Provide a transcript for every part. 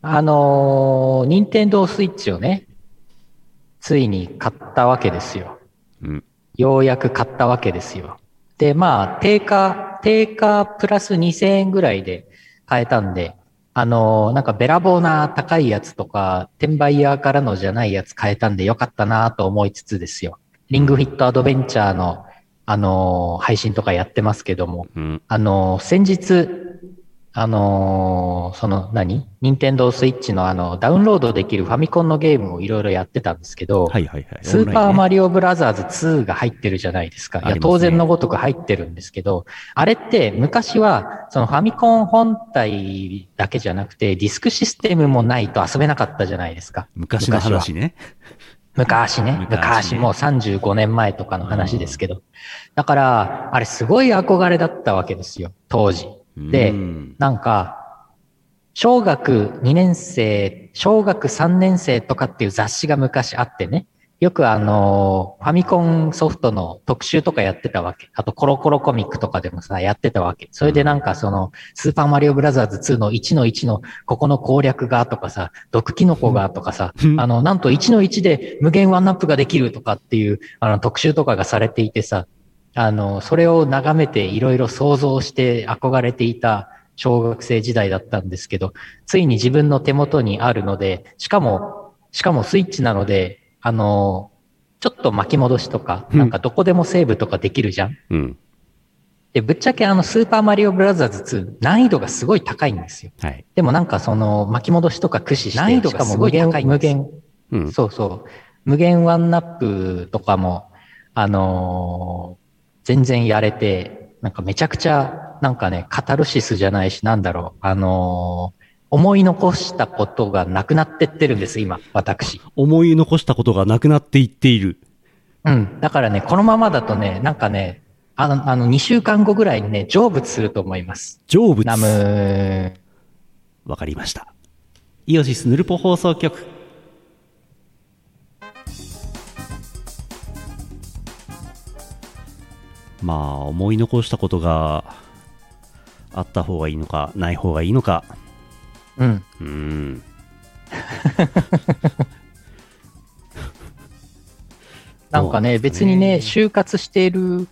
あのー、任天堂スイッチをね、ついに買ったわけですよ。うん。ようやく買ったわけですよ。で、まあ、定価、定価プラス2000円ぐらいで買えたんで、あのーなんかべらぼうな高いやつとか、転売ヤーからのじゃないやつ買えたんでよかったなと思いつつですよ。リングフィットアドベンチャーの、あのー配信とかやってますけども、うん。あのー先日、あのーその何？任天堂スイッチのあの、ダウンロードできるファミコンのゲームをいろいろやってたんですけど、はいはいはい。スーパーリマリオブラザーズ2が入ってるじゃないですか。いや、当然のごとく入ってるんですけど、あれって昔は、そのファミコン本体だけじゃなくて、ディスクシステムもないと遊べなかったじゃないですか。昔の話ね。昔ね。昔ね昔もう35年前とかの話ですけど。だから、あれすごい憧れだったわけですよ、当時。でうんなんか、小学2年生、小学3年生とかっていう雑誌が昔あってね。よくあの、ファミコンソフトの特集とかやってたわけ。あとコロコロコミックとかでもさ、やってたわけ。それでなんかその、スーパーマリオブラザーズ2の1の1のここの攻略がとかさ、毒キノコがとかさ、うんあの、なんと1の1で無限ワンナップができるとかっていう、あの、特集とかがされていてさ、あの、それを眺めていろいろ想像して憧れていた小学生時代だったんですけど、ついに自分の手元にあるので、しかも、しかもスイッチなので、あの、ちょっと巻き戻しとか、うんなんかどこでもセーブとかできるじゃん。うん。で、ぶっちゃけあの、スーパーマリオブラザーズ2、難易度がすごい高いんですよ。はい。でもなんかその巻き戻しとか駆使して、難易度がすごいしかも無高い無限、うん。そうそう。無限ワンナップとかも、あのー全然やれて、なんかめちゃくちゃ、なんかね、カタルシスじゃないし、なんだろう、あのー思い残したことがなくなってってるんです、今、私。思い残したことがなくなっていっている。うん。だからね、このままだとね、なんかね、あの、あの、2週間後ぐらいにね、成仏すると思います。成仏？ナムー。わかりました。イオシスヌルポ放送局。まあ、思い残したことがあった方がいいのか、ない方がいいのか。うん。うーん。なんかね、ね別にね、就活している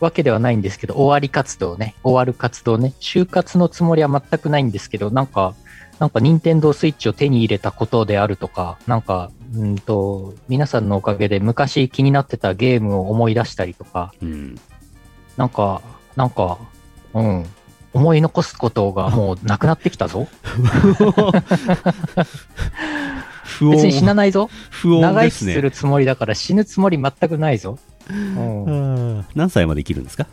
わけではないんですけど、終わり活動ね、終わる活動ね、就活のつもりは全くないんですけど、なんか、なんか、任天堂スイッチを手に入れたことであるとか、なんか、うんと、皆さんのおかげで昔気になってたゲームを思い出したりとか、うん。なんか、なんか、うん、思い残すことが もうなくなってきたぞ。不別に死な穏、ないぞ。不穏長生きでするつもりだから死ぬつもり全くないぞ。うんうん何歳まで生きるんですか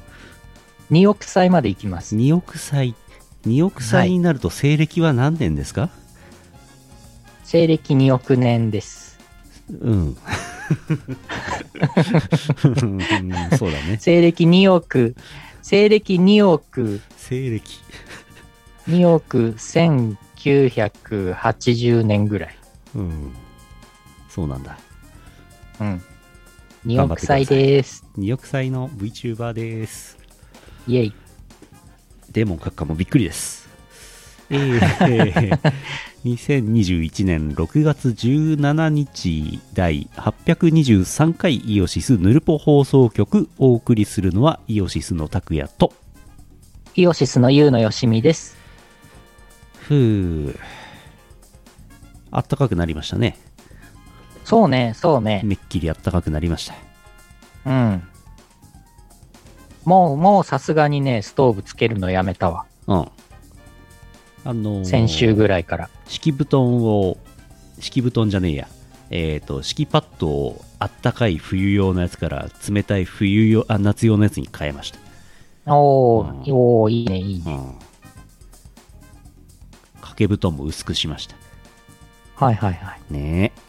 ？2億歳まで生きます。2億歳2億歳になると西暦は何年ですか、西暦2億年です。うんうんそうだね。西暦2億、西暦2億、西暦。2億1980年ぐらい。うん。そうなんだ。うん。2億歳です。2億歳の VTuber です。イェイ。デーモン閣下もびっくりです。えー、2021年6月17日第823回イオシスヌルポ放送局お送りするのはイオシスの拓也とイオシスのユウのよしみです。ふうあったかくなりましたねそうね、そうね。めっきりあったかくなりましたうん。もう、もうさすがにね、ストーブつけるのやめたわ。うんあのー先週ぐらいから。敷布団を敷布団じゃねえやえっ、と敷きパッドをあったかい冬用のやつから冷たい冬用あ夏用のやつに変えましたおー、うんおー、いいね、いいね。うん掛け布団も薄くしましたはいはいはい。ねえ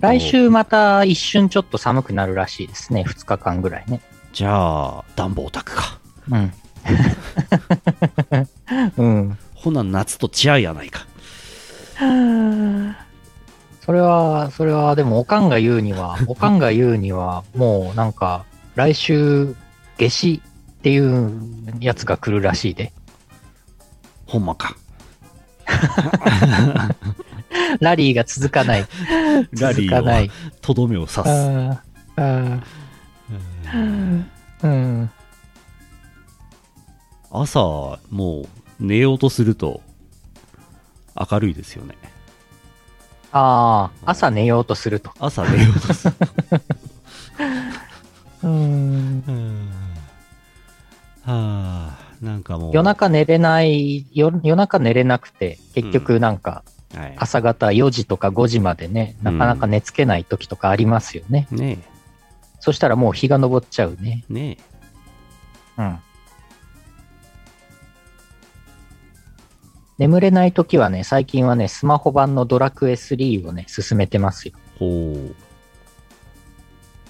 来週また一瞬ちょっと寒くなるらしいですね。2日間ぐらいね。じゃあ暖房炊くかうん。うん。ほな夏と違うやないかそれは、それは、でも、おかんが言うには、おかんが言うには、もうなんか、来週、夏至っていうやつが来るらしいで。ほんまかラリーが続かない。ラリーを続かない。とどめを刺す。うん。朝、もう寝ようとすると明るいですよね。ああ、朝寝ようとすると。朝寝ようとする。うん。はあ、なんかもう。夜中寝れない、夜夜中寝れなくて、結局なんかはい、朝方4時とか5時までね、なかなか寝つけない時とかありますよね。ねそしたらもう日が昇っちゃうね。え、ねうん。眠れない時はね、最近はね、スマホ版のドラクエ3をね、進めてますよ。え。ほう。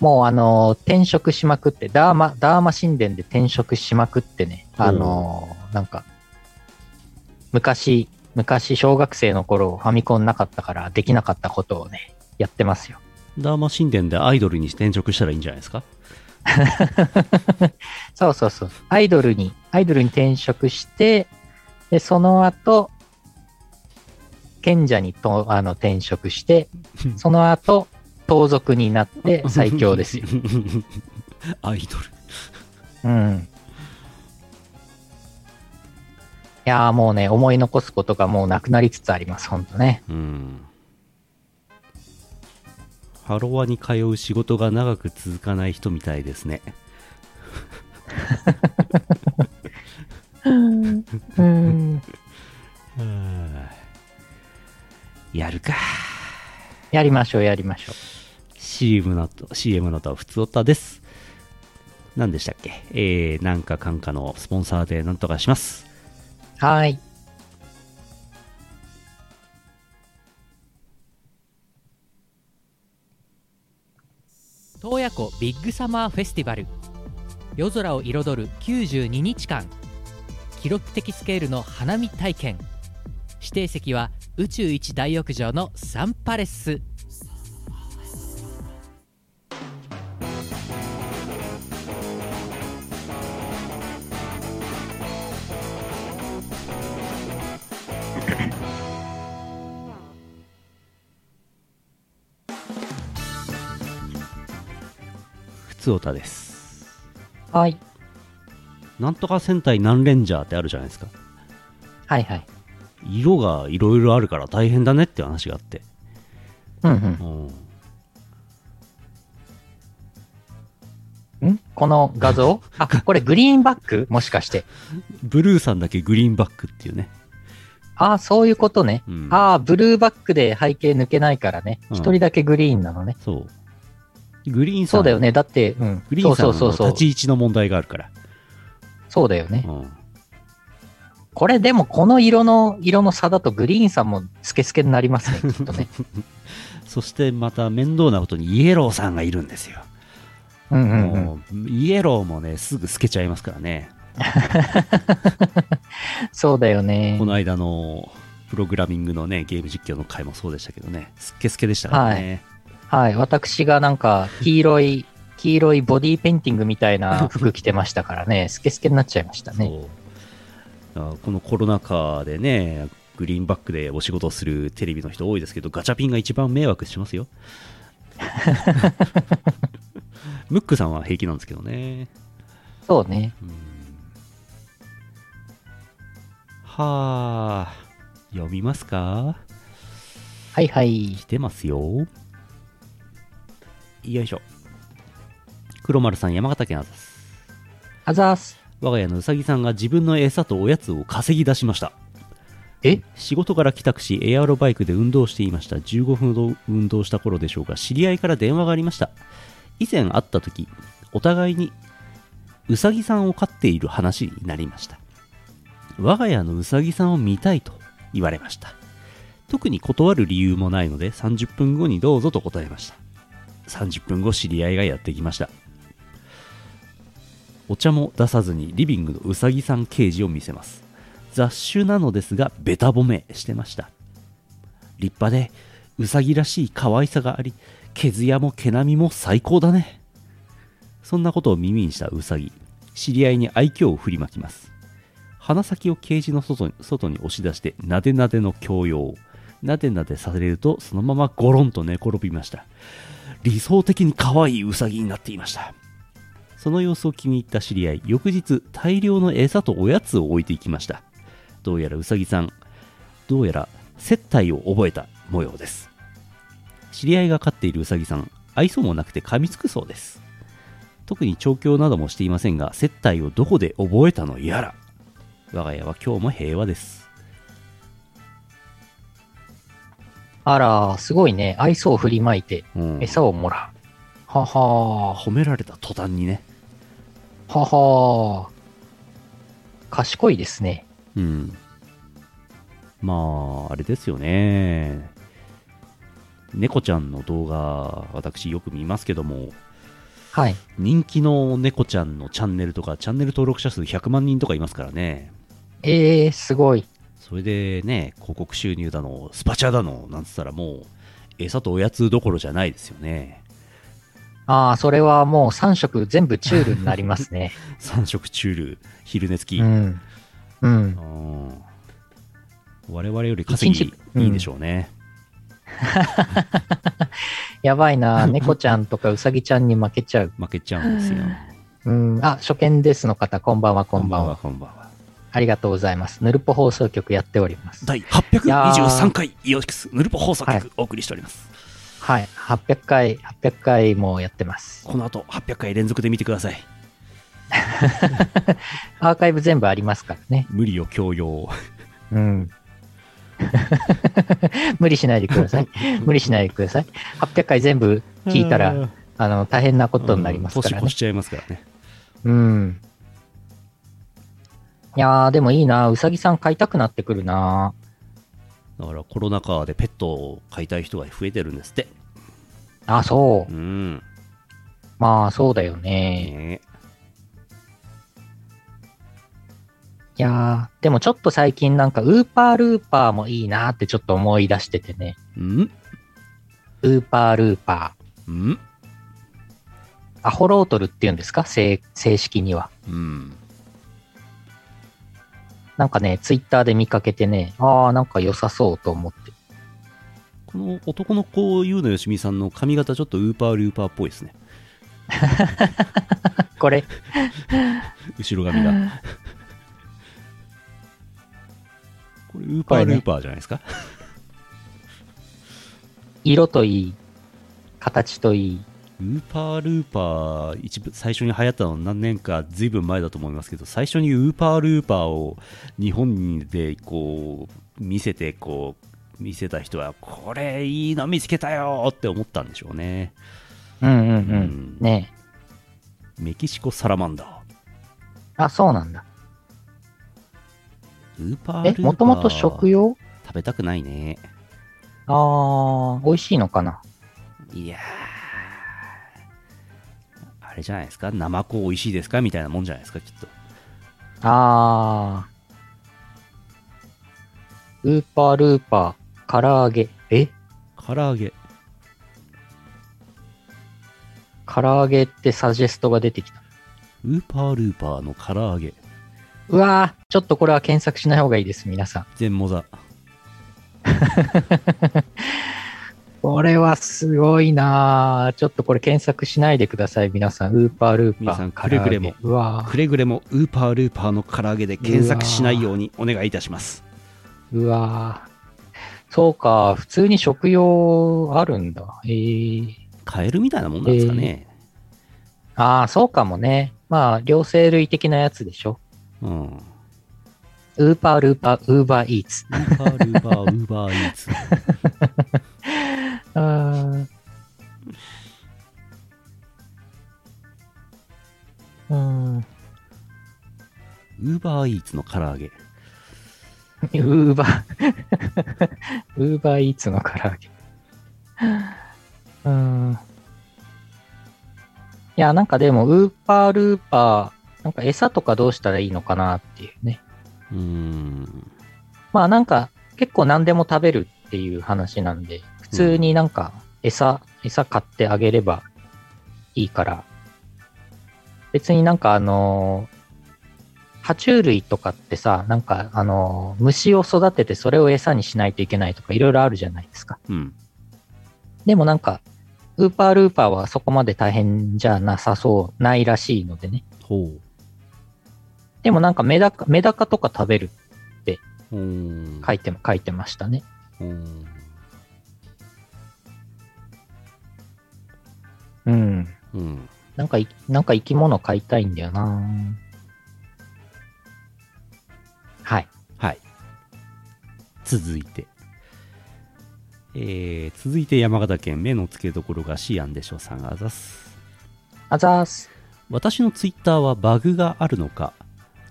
もうあのー転職しまくって、ダーマ、ダーマ神殿で転職しまくってね、あのーなんか、昔、昔小学生の頃ファミコンなかったからできなかったことをね、やってますよ。ダーマ神殿でアイドルに転職したらいいんじゃないですか？そうそうそう。アイドルに、アイドルに転職して、で、その後、賢者にとあの転職して、その後、盗賊になって 最強ですよ。アイドル。うん。いやーもうね、思い残すことがもうなくなりつつあります、ほんとね。うん。ハロワに通う仕事が長く続かない人みたいですね。うん。やるか。やりましょう、やりましょう。CM のと、CM のと、ふつおたです。何でしたっけ？えー、なんかかんかのスポンサーでなんとかします。はーい。洞爺湖ビッグサマーフェスティバル夜空を彩る92日間記録的スケールの花見体験指定席は宇宙一大浴場のサンパレスふつおたです。はい。なんとか戦隊何レンジャーってあるじゃないですか。はいはい。色がいろいろあるから大変だねって話があって。うんうん。うん。ん？この画像？あ、これグリーンバック？もしかして。ブルーさんだけグリーンバックっていうね。ああ、そういうことね。うん、ああ、ブルーバックで背景抜けないからね。うん一、人だけグリーンなのね。そう。グリーンさんそうだよね。だって、うん。グリーンさんの立。ち位置の問題があるから。そうだよね。うんこれでもこの色の、色の差だとグリーンさんもスケスケになりますね、きっとね。そしてまた面倒なことにイエローさんがいるんですよ。うんうんうん。もうイエローもね、すぐ透けちゃいますからね。そうだよねこ。の間のプログラミングのね、ゲーム実況の回もそうでしたけどね、スッケスケでしたからね。はい。私がなんか、黄色い、黄色いボディーペインティングみたいな 服着てましたからね、スケスケになっちゃいましたね。このコロナ禍でね、グリーンバックでお仕事をするテレビの人多いですけど、ガチャピンが一番迷惑しますよ。ムックさんは平気なんですけどね。そうね。うんはあ、読みますか？はいはい来。てますよ。よいしょ。黒丸さん、山形県あざす。あざーす。我が家のうさぎさんが自分の餌とおやつを稼ぎ出しました。え？仕事から帰宅し、エアロバイクで運動していました。15分ほど運動した頃でしょうか、知り合いから電話がありました。以前会った時、お互いにうさぎさんを飼っている話になりました。我が家のうさぎさんを見たいと言われました。特に断る理由もないので30分後にどうぞと答えました。30分後知り合いがやってきました。お茶も出さずにリビングのうさぎさんケージを見せます。雑種なのですが、ベタ褒めしてました。立派で、うさぎらしい可愛さがあり、毛艶も毛並みも最高だね。そんなことを耳にしたうさぎ、知り合いに愛嬌を振りまきます。鼻先をケージの外に外に押し出してなでなでの強要なでなでされるとそのままゴロンと寝転びました理想的に可愛いウサギになっていましたその様子を気に入った知り合い翌日大量の餌とおやつを置いていきました。どうやらウサギさんどうやら接待を覚えた模様です。知り合いが飼っているウサギさん愛想もなくて噛みつくそうです。特に調教などもしていませんが接待をどこで覚えたのやら。我が家は今日も平和です。あら、すごいね。愛想を振りまいて、うん。餌をもらう。はは褒められた途端にね。ー。ははー。賢いですね。うんまああれですよね猫ちゃんの動画私よく見ますけどもはい。人気の猫ちゃんのチャンネルとかチャンネル登録者数100万人とかいますからねえー、すごい。それでね広告収入だのスパチャだのなんつったらもう餌とおやつどころじゃないですよねああ、それはもう3色全部チュールになりますね。3食チュール昼寝付き、うん。うん。うん我々より稼ぎいいでしょうね、やばいな。猫ちゃんとかうさぎちゃんに負けちゃう。負けちゃうんですようん。あ、初見ですの方、こんばんは、こんばんは。こんばんはありがとうございます。ヌルポ放送局やっております。第823回イオシスヌルポ放送はい局お送りしております、はい。800回、800回もやってます。この後800回連続で見てください アーカイブ全部ありますからね。無理を強要うん。無理しないでください。無理しないでください。800回全部聞いたら、あの、大変なことになりますからねうん年越し。ちゃいますからねうん。いやー、でもいいな。うさぎさん飼いたくなってくるな。だからコロナ禍でペットを飼いたい人が増えてるんですってあ、そうう。んまあ、そうだよね。ねいやー、でもちょっと最近なんか、ウーパールーパーもいいなってちょっと思い出しててね。うんウーパールーパー。うんアホロートルっていうんですか？正正式には。うんなんかね、ツイッターで見かけてね、ああ、なんか良さそうと思って。この男の子ゆうのよしみさんの髪型ちょっとウーパールーパーっぽいですね。これ、後ろ髪が。これウーパールーパーじゃないですか、色といい、形といい。ウーパールーパー一部最初に流行ったの何年かずいぶん前だと思いますけど最初にウーパールーパーを日本でこう見せてこう見せた人はこれいいの見つけたよって思ったんでしょうね。うん。うんう。うんんね。メキシコサラマンダ。ーあ、そうなんだ。ウーパールーパーえ、もともと食用？食べたくないね。あー、美味しいのかな？いやーあれじゃないですか？ナマコ美味しいですか？みたいなもんじゃないですか？きっとあー。ウーパールーパー、唐揚げ。え？唐揚げ唐揚げってサジェストが出てきた。ウーパールーパーの唐揚げうわー、ちょっとこれは検索しない方がいいです、皆さん。全モザ これはすごいなーちょっとこれ検索しないでください、皆さん。ウーパールーパー。皆さんくれぐれもくれぐれもウーパールーパーの唐揚げで検索しないようにお願いいたしますー、うわー。そうか、普通に食用あるんだ。えー。カエルみたいなもんなんですかね、ああ、そうかもね。まあ、両生類的なやつでしょ。うんウーパールーパー、ウーバーイーツ。ウーパールーパーウーバーイーツ あーうん。ウーバーイーツの唐揚げウーバー、ウーバーイーツの唐揚げ。うん。いや、なん。かでも、ウーパールーパー、なん。か餌とかどうしたらいいのかなっていうね。うん。まあなん。か結構何でも食べるっていう話なん。で、通になんか餌、餌買ってあげればいいから、別になんかあのー爬虫類とかってさ、なんか、あの、虫を育ててそれを餌にしないといけないとかいろいろあるじゃないですか。うん。でもなんか、ウーパールーパーはそこまで大変じゃなさそう、ないらしいのでね。ほでもなんかメダカ、メダカとか食べるう。うーん。書いて、書いてましたね。うーん。うん。うん。なんかい、なんか生き物飼いたいんだよなはい。はい。続いて。えー、続いて山形県目の付けどころがシアンでしょさんあざす。あざーす。私のツイッターはバグがあるのか、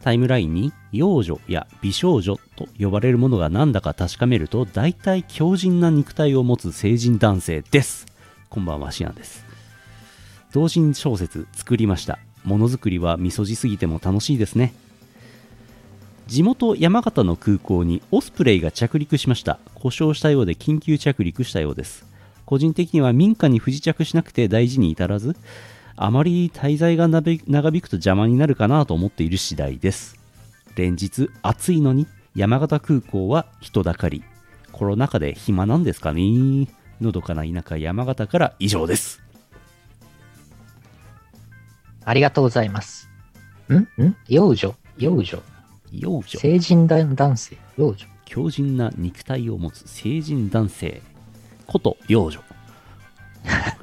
タイムラインに幼女や美少女と呼ばれるものがなんだか確かめると、大体強靭な肉体を持つ成人男性です。こんばんは、シアンです。同人小説作りました。ものづくりはみそじすぎても楽しいですね。地元山形の空港にオスプレイが着陸しました。故障したようで緊急着陸したようです。個人的には民家に不時着しなくて大事に至らず、あまり滞在が長引くと邪魔になるかなと思っている次第です。連日暑いのに山形空港は人だかり。コロナ禍で暇なんですかねのどかな田舎山形から以上です。ありがとうございます。ん？ん？幼女？幼女？幼女、成人男男性？幼女？強靭な肉体を持つ成人男性こと幼女。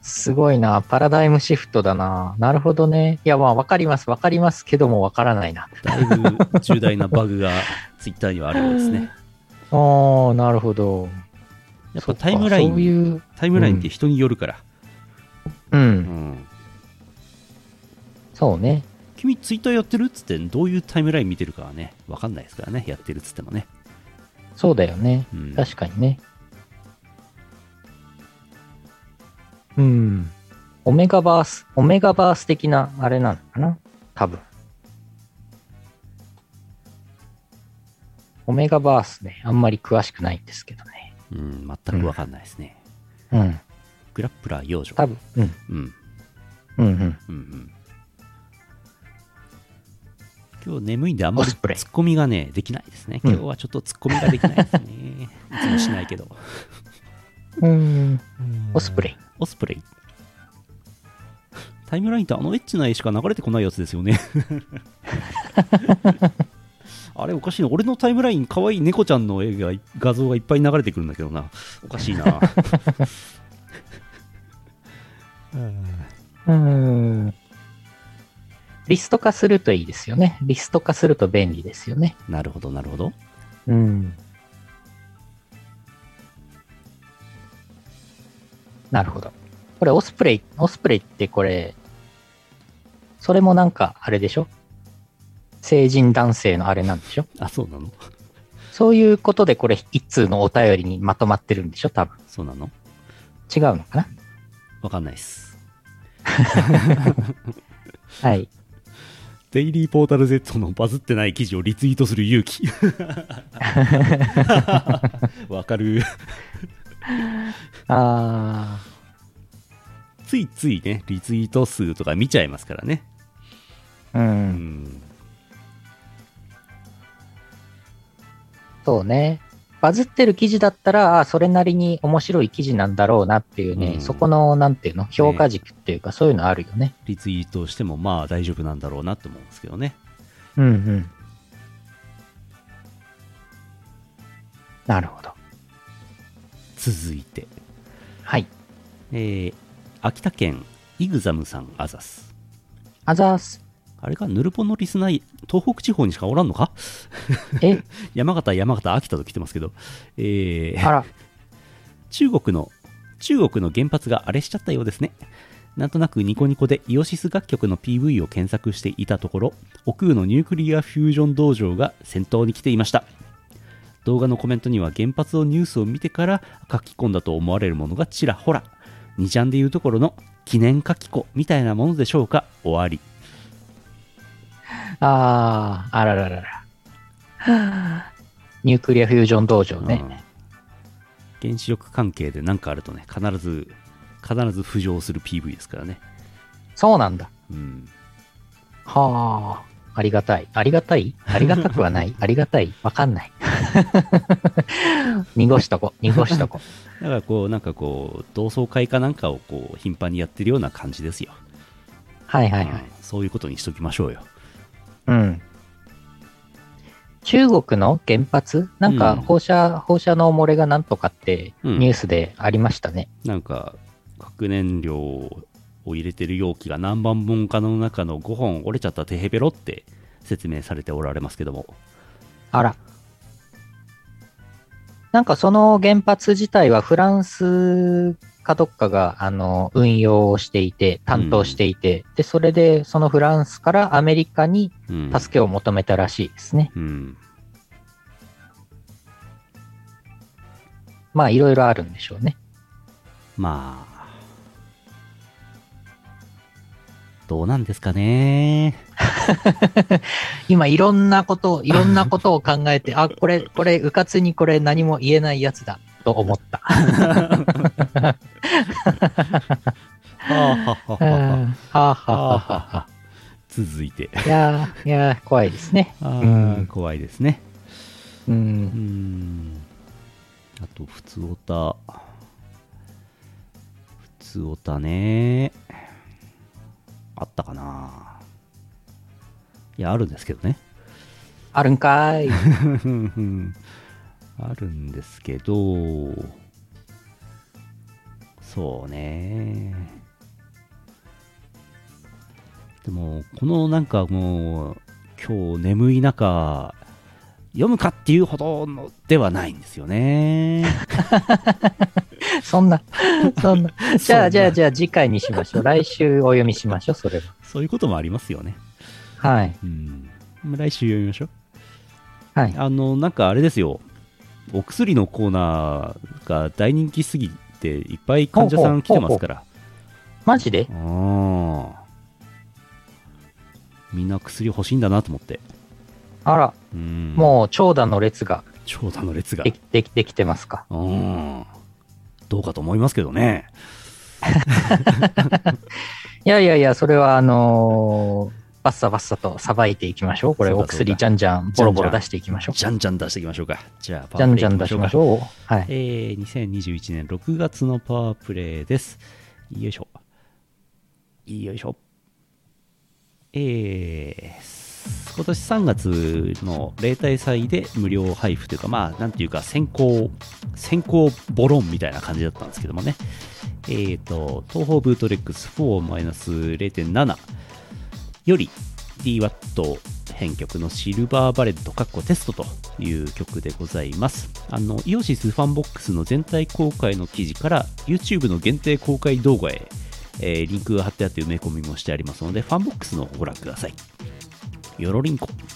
すごいな。パラダイムシフトだな。なるほどね。いや、まあ、わかります。わかりますけども、わからないな。だいぶ重大なバグがツイッターにはあるようですね。ああ、なるほど。やっぱタイムラインそういう、タイムラインって人によるから。う。うんん。そうね。君ツイッターやってるっつってどういうタイムライン見てるかはね、わかんないですからね。やってるっつってもね。そうだよね。うん。確かにね。うん。オメガバース、オメガバース的な、あれなのかな？多分。オメガバースね、あんまり詳しくないんですけどね。うん、全くわかんないですね。うん。グラップラー幼女。多分、うん。うん。うんうん。うんうん。今日眠いんであんまりツッコミがね、できないですね。うん今日はちょっとツッコミができないですね。いつもしないけど。うん。オスプレイ。オスプレイ。タイムラインってあのエッチな絵しか流れてこないやつですよね。あれおかしいな。俺のタイムライン、可愛い猫ちゃんの絵が、画像がいっぱい流れてくるんだけどな。おかしいな。うん。リスト化するといいですよね。リスト化すると便利ですよね。なるほど、なるほど。うん。なるほど。これ、オスプレイ、オスプレイってこれ、それもなんか、あれでしょ？成人男性のあれなんでしょ？あ、そうなの？そういうことでこれ、一通のお便りにまとまってるんでしょ？多分。そうなの？違うのかな？わかんないっす。はい。デイリーポータル Z のバズってない記事をリツイートする勇気。わかる。あついついね、リツイート数とか見ちゃいますからね。ー、う。うんん。そうね。バズってる記事だったら、あそれなりに面白い記事なんだろうなっていうね、うんそこの、なんていうの、評価軸っていうか、そういうのあるよね。リツイートしてもまあ大丈夫なんだろうなと思うんですけどね。うんうん。なるほど。続いて、はい。えー、秋田県イグザムさんあざす。あざーす。あれか、ヌルポのリスナー、東北地方にしかおらんのか？え、山形、山形、秋田と来てますけど、えー、中国の、中国の原発があれしちゃったようですね。なんとなくニコニコでイオシス楽曲の PV を検索していたところ、お空のニュークリアフュージョン道場が先頭に来ていました。動画のコメントには原発のニュースを見てから書き込んだと思われるものがちらほら。2ちゃんでいうところの記念カキコみたいなものでしょうか？終わり。あー、あらららら。ニュークリアフュージョン道場ね。うん原子力関係で何かあるとね、必ず、必ず浮上する PV ですからね。そうなんだ。うん。はあ。ありがたい。ありがたい？ありがたくはない？ありがたい？わかんない。濁しとこ。濁しとこ。だからこう、なんかこう、同窓会かなんかをこう、頻繁にやってるような感じですよ。はいはいはいうん。そういうことにしときましょうよ。うん。中国の原発？なんかうん放射、放射能漏れがなんとかってうんニュースでありましたね。なんか、核燃料を入れてる容器が何万本かの中の5本折れちゃったテヘペロって説明されておられますけども。あら。なんかその原発自体はフランスかどっかがあの運用をしていて、担当していて、で、それでそのフランスからアメリカにうん。助けを求めたらしいですね。うん。まあいろいろあるんでしょうね。まあ。どうなんですかね。今いろんなことを、いろんなことを考えて、あ、これ、これ、うかつにこれ何も言えないやつだと思った。はあはあはあはあはあは続いて。あ。いやー、いやー、怖いですね。あーうん怖いですね。う。うんん。あと、普通おた。普通おたね。あったかな。いや、あるんですけどね。あるんかーい。あるんですけど、そうね。でも、このなんかもう、今日眠い中、読むかっていうほどのではないんですよね。そんな、そんな。じゃあ、じゃあ、ゃじゃあ、次回にしましょう。来週お読みしましょう、それは。そういうこともありますよね。はい。うん。来週読みましょう。はい。あの、なんかあれですよ。お薬のコーナーが大人気すぎて、いっぱい患者さん来てますから。マジで？ああ。みんな薬欲しいんだなと思って。あら、うん。もう長蛇の列が長蛇の列がで。きできできてますか？うん。どうかと思いますけどね。いやいやいや、それは、あのーバッサバッサとさばいていきましょう。これ、お薬じゃんじゃん、ボロボロ出していきましょう。じゃんじゃん出していきましょうか。じゃあ、じゃんじゃん出しましう。ょう。はい。えー、2021年6月のパワープレイです。よいしょ。よいしょ。えー、今年3月の例大祭で無料配布というか、まあ、なんていうか、先行、先行ボロンみたいな感じだったんですけどもね。えーと、東方ブートレグス4-0.7より DWAT 編曲のシルバーバレット、カッコテストという曲でございます。あの、イオシスファンボックスの全体公開の記事から YouTube の限定公開動画へ、えーリンクが貼ってあって埋め込みもしてありますので、ファンボックスの方をご覧ください。よろりんこ。「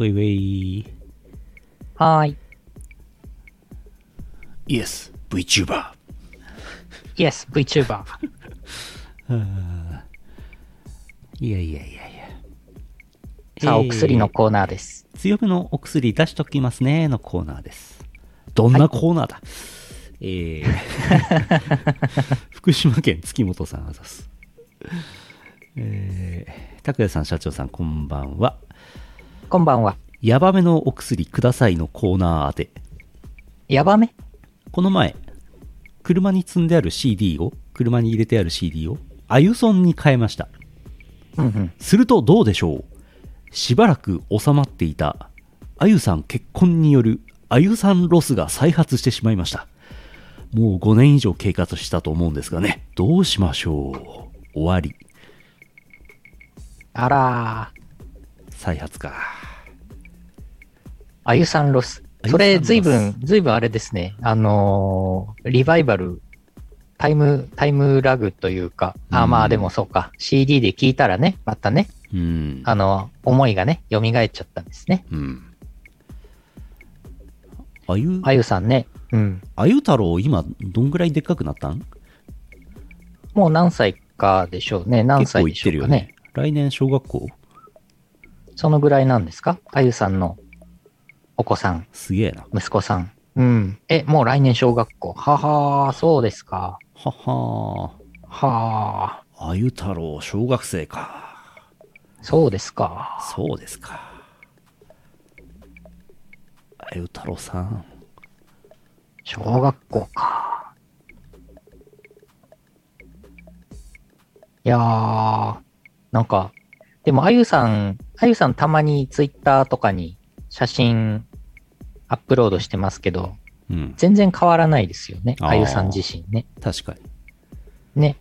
ウェイウェイ。はーい。イエス、VTuber。イエス、VTuber。いやいやいやいや。さあ、えーお薬のコーナーです。強めのお薬出しときますねのコーナーです。どんなコーナーだ、えー、福島県月本さんあざす。えー、拓也さん、社長さん、こんばんは。こんばんは。ヤバめのお薬くださいのコーナー宛て。ヤバめ？この前、車に積んである CD を、車に入れてある CD を、アユソンに変えました。うんうん。するとどうでしょう？しばらく収まっていたあゆさん結婚によるあゆさんロスが再発してしまいましたもう5年以上経過したと思うんですがねどうしましょう？終わりあらー、再発かあゆさんロス。それ、ずいぶん、ずいぶんあれですね。あのーリバイバル、タイム、タイムラグというか、あ、うんまあでもそうか。CD で聞いたらね、またね、うんあの、思いがね、蘇っちゃったんですね。うんあゆあゆさんね。うん。あゆ太郎今どんぐらいでっかくなったん？もう何歳かでしょうね。何歳でいってるよねしょうかね。来年小学校？そのぐらいなんですか？あゆさんのお子さん、すげえな息子さん。うん。え、もう来年小学校。ははー、そうですか。はははあゆ太郎小学生かー、そうですか。そうですか。あゆ太郎さん。小学校か。いやー、なんか、でもあゆさん、あゆさんたまにツイッターとかに写真アップロードしてますけど、うん。全然変わらないですよね。あゆさん自身ね。確かに。ね。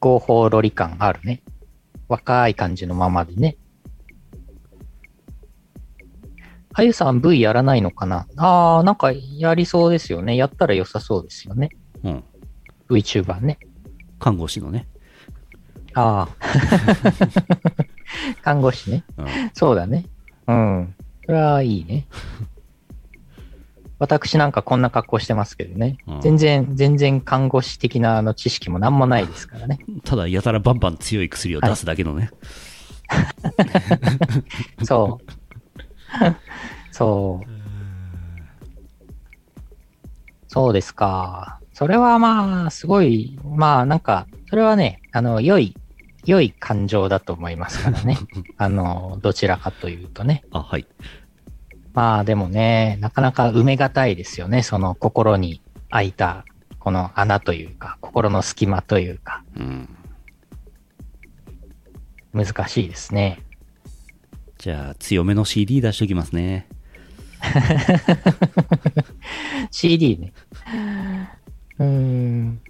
合法ロリ感あるね。若い感じのままでね。あゆさん V やらないのかな？あー、なんかやりそうですよね。やったら良さそうですよね。うん。VTuber ね。看護師のね。ああ。看護師ね。うん。そうだね。うん。それはいいね。私なんかこんな格好してますけどね。うん全然、全然看護師的なあの知識もなんもないですからね。ただ、やたらバンバン強い薬を出すだけのね。そう。そう。そうですか。それはまあ、すごい、まあなんか、それはね、あの、良い、良い感情だと思いますからね。あの、どちらかというとね。あ、はい。まあでもね、なかなか埋めがたいですよね。その心に開いた、この穴というか、心の隙間というか、うん。難しいですね。じゃあ、強めの CD 出しときますね。CD ね。うーん。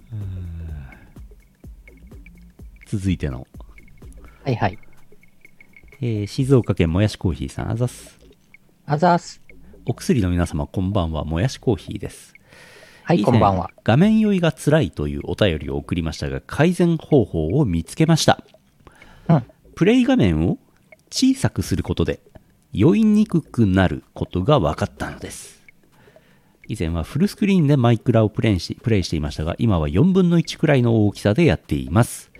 続いての。はいはい。えー静岡県もやしコーヒーさん、あざっす。あざーす。お薬の皆様、こんばんは。もやしコーヒーです。はい、こんばんは画面酔いが辛いというお便りを送りましたが、改善方法を見つけました。うん。プレイ画面を小さくすることで、酔いにくくなることが分かったのです。以前はフルスクリーンでマイクラをプレイしプレイしていましたが、今は4分の1くらいの大きさでやっています。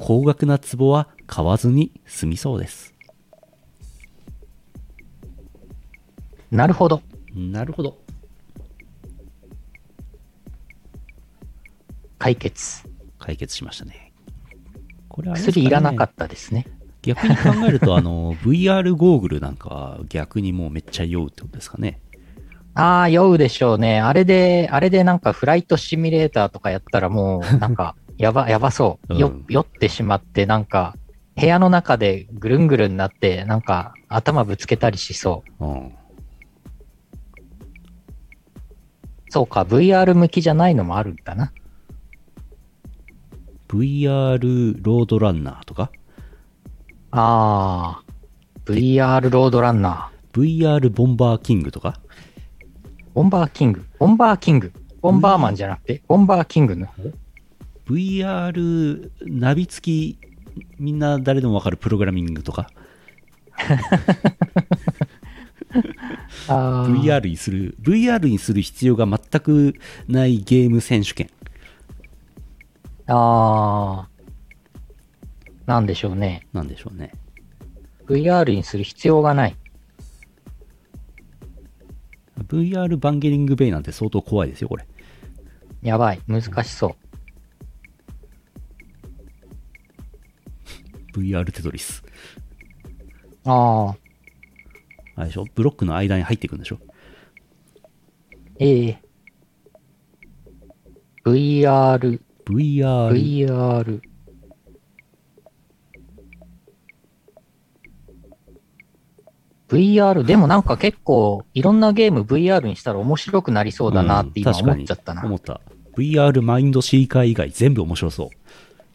高額な壺は買わずに済みそうです。なるほど。なるほど。解決。解決しましたね。これね薬いらなかったですね。逆に考えると、あの、VR ゴーグルなんかは逆にもうめっちゃ酔うってことですかね。ああ、酔うでしょうね。あれで、あれでなんかフライトシミュレーターとかやったらもう、なんか、やば、やばそう。ようん、酔ってしまって、なんか、部屋の中でぐるんぐるんなって、なんか、頭ぶつけたりしそう。うん。そうか、VR 向きじゃないのもあるんだな。VR ロードランナーとか、ああ、VR ロードランナ VR ボンバーキングとか、ー。ボンバーキング。ボンバーキング。ボンバーマンじゃなくて、ボンバーキングの方 VR ナビ付きみんな誰でもわかるプログラミングとか、VR にする、VR にする必要が全くないゲーム選手権。あー。なんでしょうね。なんでしょうね。VR にする必要がない。VR バンゲリングベイなんて相当怖いですよ、これ。やばい。難しそう。VR テトリス。ああ。あれでしょ？ブロックの間に入っていくんでしょ？ええ VR、?VR、VR。VR、でもなんか結構いろんなゲーム VR にしたら面白くなりそうだなって今思っちゃったな。思った。VR マインドシーカー以外全部面白そう。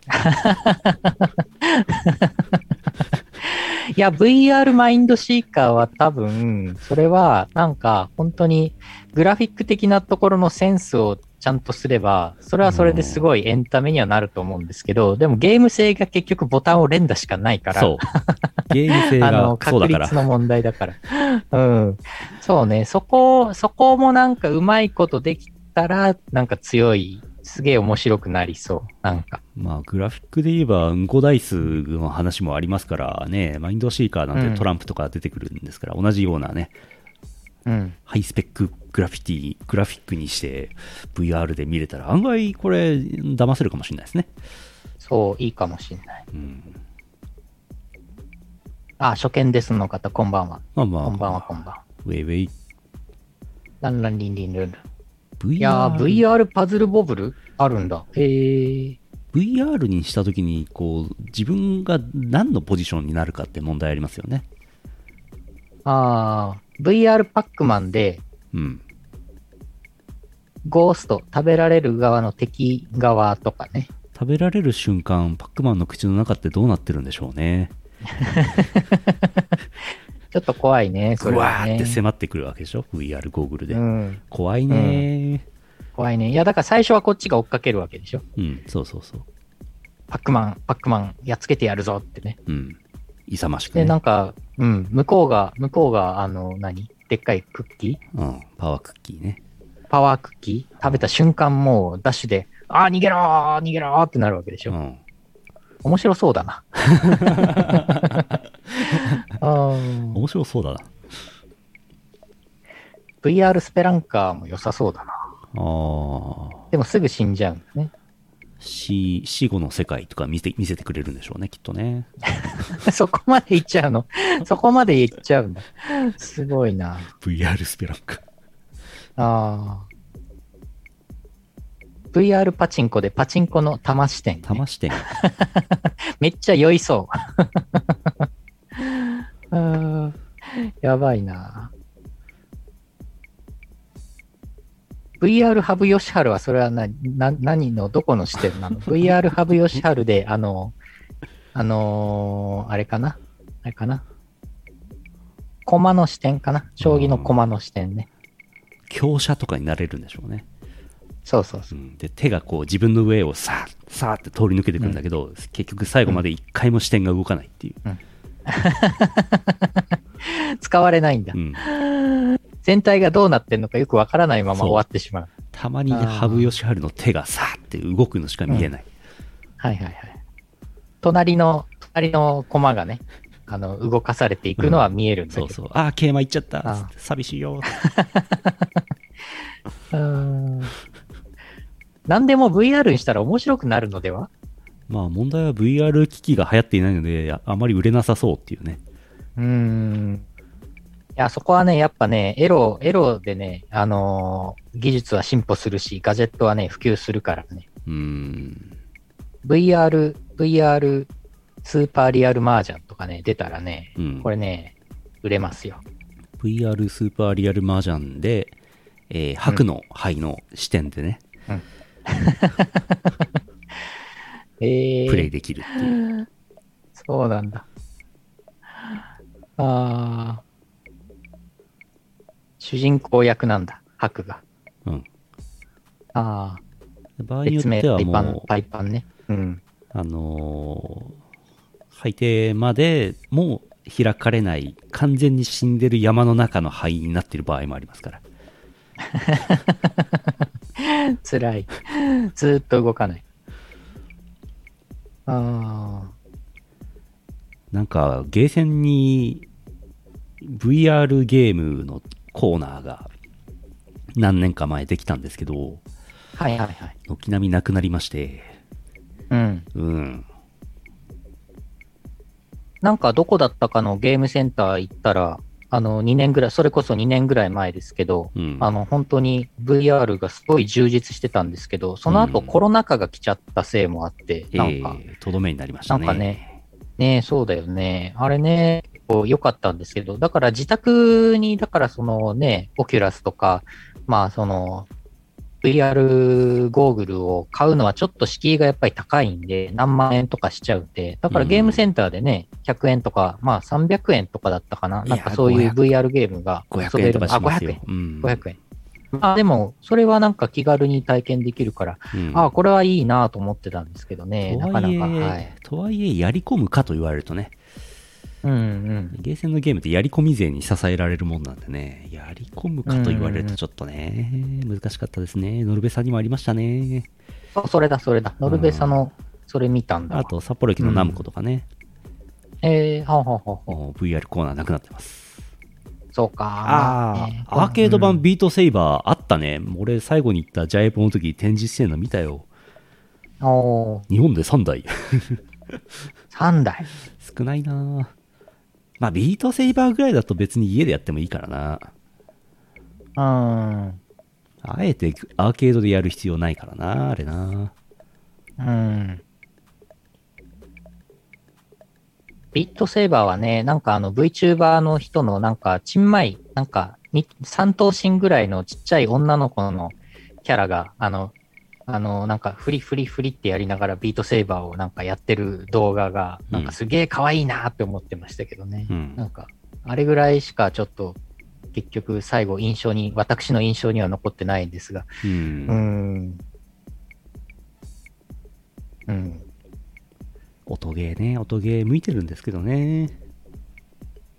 いや、VR マインドシーカーは多分、それはなんか本当にグラフィック的なところのセンスをちゃんとすれば、それはそれですごいエンタメにはなると思うんですけど、でもゲーム性が結局ボタンを連打しかないから、そう。ゲーム性 あの、がそう確率。の問題だから。うん。そうね、そこ、そこもなんかうまいことできたら、なんか強い、すげえ面白くなりそう。なんか。まあ、グラフィックで言えば、うんこダイスの話もありますからね、マインドシーカーなんうんてトランプとか出てくるんですから、同じようなね、うん。ハイスペックグラフィティ、グラフィックにして VR で見れたら、案外これ、騙せるかもしれないですね。そう、いいかもしんない。うん。あ、初見ですの方、こんばんは。まあまあ、こんばんは、こんばんは。ウェイウェイ。ランランリンリンルンルン。VR いやー、VR パズルボブル？あるんだ。へえ。VR にしたときに、こう、自分が何のポジションになるかって問題ありますよね。あー、VR パックマンで、うん。ゴースト、食べられる側の敵側とかね。食べられる瞬間、パックマンの口の中ってどうなってるんでしょうね。ちょっと怖いね、それはね。ぐわーって迫ってくるわけでしょ ?VR ゴーグルで。うん。怖いね怖いね。いや、だから最初はこっちが追っかけるわけでしょ？うん、そうそうそう。パックマン、パックマン、やっつけてやるぞってね。うん。勇ましくで、ね。なんか、うん、向こうが、向こうが、あの、何？でっかいクッキー？うん、パワークッキーね。パワークッキー？食べた瞬間もうダッシュで、あー逃げろー逃げろーってなるわけでしょ？うん。面白そうだな。あ ー面白そうだな。VR スペランカーも良さそうだな。あーでもすぐ死んじゃうんだね。死、死後の世界とか見せ見せてくれるんでしょうね、きっとね。そこまで行っちゃうの？そこまで行っちゃうんだ。すごいな。VR スペランカ。ああ。VR パチンコでパチンコの玉視点、玉視点。めっちゃ酔いそう。やばいな。VR ハブヨシハルはそれは何、な何の、どこの視点なの ?VR ハブヨシハルで、あの、あのーあれかな？あれかな？駒の視点かな？将棋の駒の視点ね。強者とかになれるんでしょうね。そうそうそう。う。ん、で手がこう自分の上をさーさーって通り抜けてくるんだけど、結局最後まで一回も視点が動かないっていう、使われないんだ。う。ん、全体がどうなってんのかよくわからないまま終わってしまう。たまにあー羽生善治の手がさーって動くのしか見えない、はいはいはい。隣の、隣の駒がね、あの、動かされていくのは見えるんだけど。そうそう。ああ桂馬行っちゃった。寂しいよ うーん何でも VR にしたら面白くなるのでは？まあ問題は VR 機器が流行っていないのでああまり売れなさそうっていうねうーん。いや、そこはね、やっぱね、エロ、エロでね、あのー技術は進歩するし、ガジェットはね、普及するからね。うーん VR、VR スーパーリアルマージャンとかね、出たらね、うんこれね、売れますよ。VR スーパーリアルマージャンで、えー白の灰の視点でね、えー、プレイできるっていう、そうなんだ。あー主人公役なんだ、白が。うん、ああ、場合によってはパイパンも、うパイパンね。うん。あのー海底までも開かれない、完全に死んでる山の中の灰になってる場合もありますから。辛い。ずーっと動かない。あなんか、ゲーセンに VR ゲームのコーナーが何年か前できたんですけど、あ。はいはいはい。軒並みなくなりまして、うん。うん。なんかどこだったかのゲームセンター行ったら、あの、2年ぐらい、それこそ2年ぐらい前ですけど、うん。あの、本当に VR がすごい充実してたんですけど、その後うんコロナ禍が来ちゃったせいもあって、えなんか、ーとどめになりましたね。なんかね、ねそうだよね。あれね、良かったんですけど、だから自宅に、だからそのね、オキュラスとか、まあその、VR ゴーグルを買うのはちょっと敷居がやっぱり高いんで、何万円とかしちゃうんで、だからゲームセンターでね、100円とか、まあ300円とかだったかな。なんかそういう VR ゲームが500円とかしますよ。あ、500円。うん。500円。まあでも、それはなんか気軽に体験できるから、うんああ、これはいいなと思ってたんですけどね、なかなか。はい。とはいえ、やり込むかと言われるとね、うんうん。ゲーセンのゲームってやり込み勢に支えられるもんなんでね、やり込むかと言われるとちょっとね、難しかったですね。ノルベさんにもありましたね。そうそれだ、それだ。ノルベサの、それ見たんだわ。あと、札幌駅のナムコとかね、えー、はあはあはあはあもう VR コーナーなくなってます。そうか。ああ、ねアーケード版うんビートセイバーあったね。俺最後に行ったジャイポの時展示してんの見たよ。おー、日本で3台。3台。少ないなまあビートセイバーぐらいだと別に家でやってもいいからな。うん。あえてアーケードでやる必要ないからな、あれな。うん。ビットセーバーはね、なんかあの VTuber の人のなんか、ちんまい、なんか、に3頭身ぐらいのちっちゃい女の子のキャラが、あの、あの、なんか、フリフリフリってやりながらビートセーバーをなんかやってる動画が、なんかすげえ可愛いなって思ってましたけどね。うんなんか、あれぐらいしかちょっと、結局最後印象に、私の印象には残ってないんですが、うん。うーん。うん。音ゲーね、音ゲー向いてるんですけどね。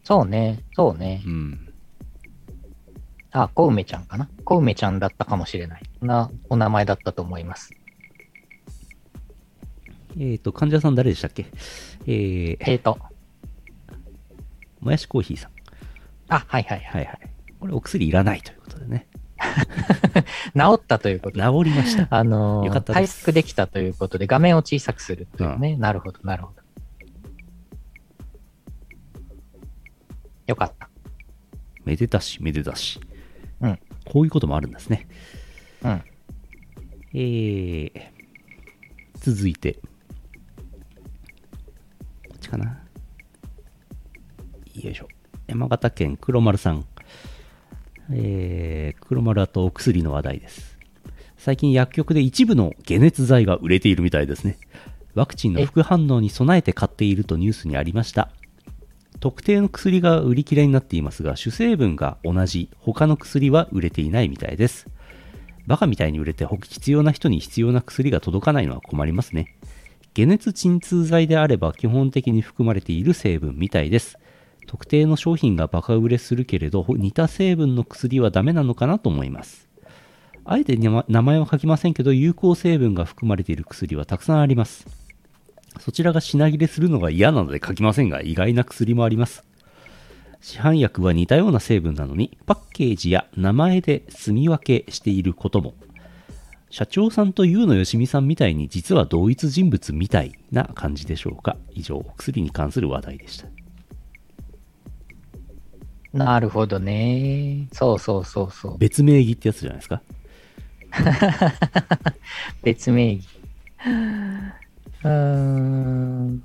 そうね、そうねう。ん。あ、コウメちゃんかな？コウメちゃんだったかもしれない。な、お名前だったと思います。えっ、と、患者さん誰でしたっけ？えー、えーと、もやしコーヒーさん。あ、はいはいはい。はいはい。これお薬いらないということでね。治ったということで。治りました。あのーよかったです回復できたということで、画面を小さくするというね。なるほど、なるほど。よかった。めでたし、めでたし。うん。こういうこともあるんですね。うん。えー、続いて、こっちかな。よいしょ。山形県黒丸さん。えー、黒丸あとお薬の話題です。最近薬局で一部の解熱剤が売れているみたいですね。ワクチンの副反応に備えて買っているとニュースにありました。特定の薬が売り切れになっていますが、主成分が同じ、他の薬は売れていないみたいです。バカみたいに売れて必要な人に必要な薬が届かないのは困りますね。解熱鎮痛剤であれば基本的に含まれている成分みたいです。特定の商品がバカ売れするけれど、似た成分の薬はダメなのかなと思います。あえて名前名前は書きませんけど、有効成分が含まれている薬はたくさんあります。そちらが品切れするのが嫌なので書きませんが、意外な薬もあります。市販薬は似たような成分なのに、パッケージや名前で住み分けしていることも。社長さんと優野よしみさんみたいに実は同一人物みたいな感じでしょうか。以上、お薬に関する話題でした。なるほどね。そうそうそうそう。別名義ってやつじゃないですか。別名義。うーん。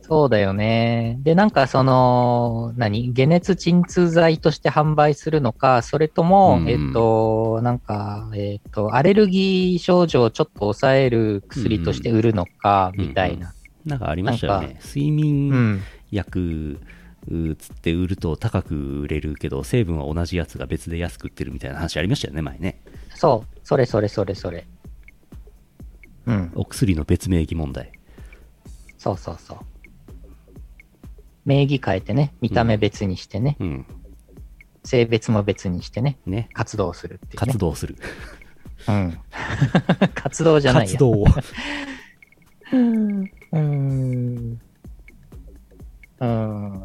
そうだよね。で、なんかその、何？解熱鎮痛剤として販売するのか、それとも、うんえっと、なんか、えっと、アレルギー症状をちょっと抑える薬として売るのか、うんみたいな。なんかありましたよね。睡う眠ん。薬うつって売ると高く売れるけど、成分は同じやつが別で安く売ってるみたいな話ありましたよね、前ね。そう。それそれそれそれ。うん。お薬の別名義問題。そうそうそう。名義変えてね、見た目別にしてね、うん。性別も別にしてね、ね。活動するっていう、ね。活動する。うん。活動じゃないや。活動を。うん。うん。うん。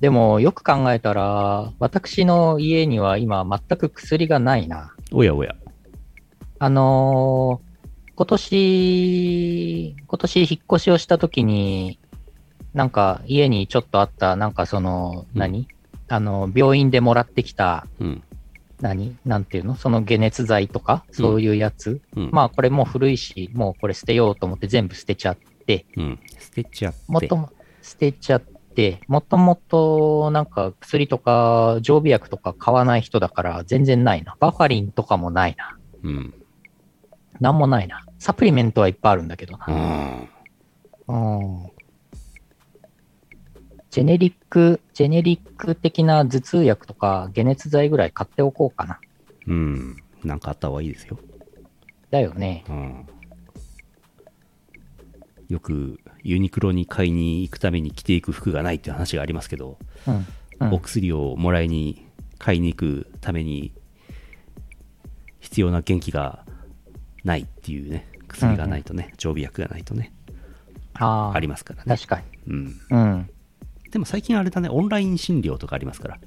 でも、よく考えたら、私の家には今全く薬がないな。おやおや。あのー今年、今年引っ越しをした時に、なんか家にちょっとあった、なんかその、うん何？あの、病院でもらってきた、うん。何？なんていうの？その解熱剤とか、そういうやつ？うん。まあこれもう古いし、もうこれ捨てようと思って全部捨てちゃって、うん。捨てちゃって。もとも、捨てちゃって、もともとなんか薬とか常備薬とか買わない人だから全然ないな。バファリンとかもないな。うん。なんもないな。サプリメントはいっぱいあるんだけどうな。ん。うん。ジェネリック、ジェネリック的な頭痛薬とか解熱剤ぐらい買っておこうかな。うん。なんかあった方がいいですよ。だよね。うん。よくユニクロに買いに行くために着ていく服がないっていう話がありますけど、うん。うんお薬をもらいに買いに行くために必要な元気がないっていうね薬がないとね、常備薬がないとね。ありますからね、確かに。うん、うん。でも最近あれだねオンライン診療とかありますから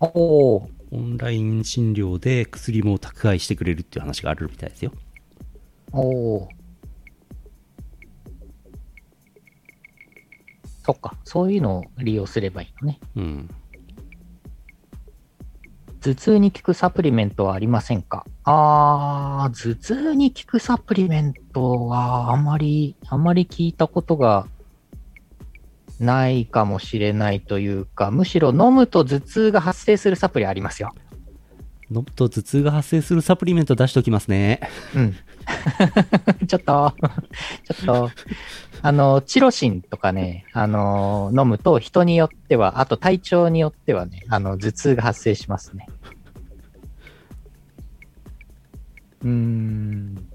おお。オンライン診療で薬も宅配してくれるっていう話があるみたいですよおお。そっか。そういうのを利用すればいいのね。うん頭痛に効くサプリメントはありませんか？あー、頭痛に効くサプリメントはあまり、あまり聞いたことがないかもしれないというか、むしろ飲むと頭痛が発生するサプリありますよ。飲むと頭痛が発生するサプリメント出しておきますねうん。ちょっと、ちょっと、あの、チロシンとかね、あの、飲むと人によっては、あと体調によってはね、あの、頭痛が発生しますね。うーん。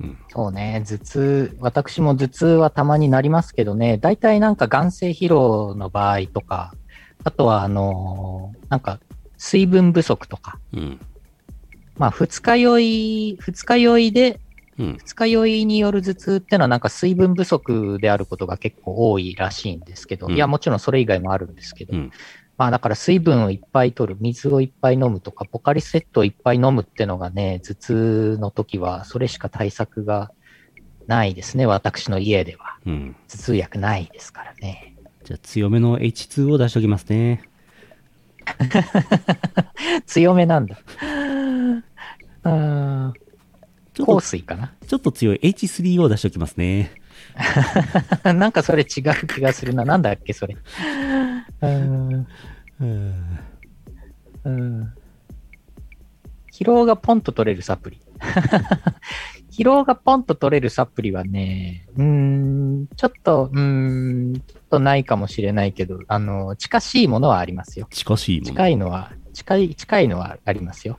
うん。そうね、頭痛、私も頭痛はたまになりますけどね、大体なんか眼性疲労の場合とか、あとはあのなんか水分不足とか、うん。まあ二日酔い、二日酔いで、うん。二日酔いによる頭痛ってのはなんか水分不足であることが結構多いらしいんですけど、うん。いやもちろんそれ以外もあるんですけど、うんまあだから水分をいっぱい取る、水をいっぱい飲むとか、ポカリスエットをいっぱい飲むってのがね、頭痛の時はそれしか対策がないですね、私の家では。うん頭痛薬ないですからね。じゃあ強めの H2 を出しておきますね 強めなんだ。うん香水かな？ちょっと強い H3 を出しておきますね なんかそれ違う気がするな。なんだっけ、それ。うん。うんうん。疲労がポンと取れるサプリ。疲労がポンと取れるサプリはね、うーん、ちょっと、うーん、ちょっとないかもしれないけど、あの、近しいものはありますよ。近しいもの近いのは、近い、近いのはありますよ。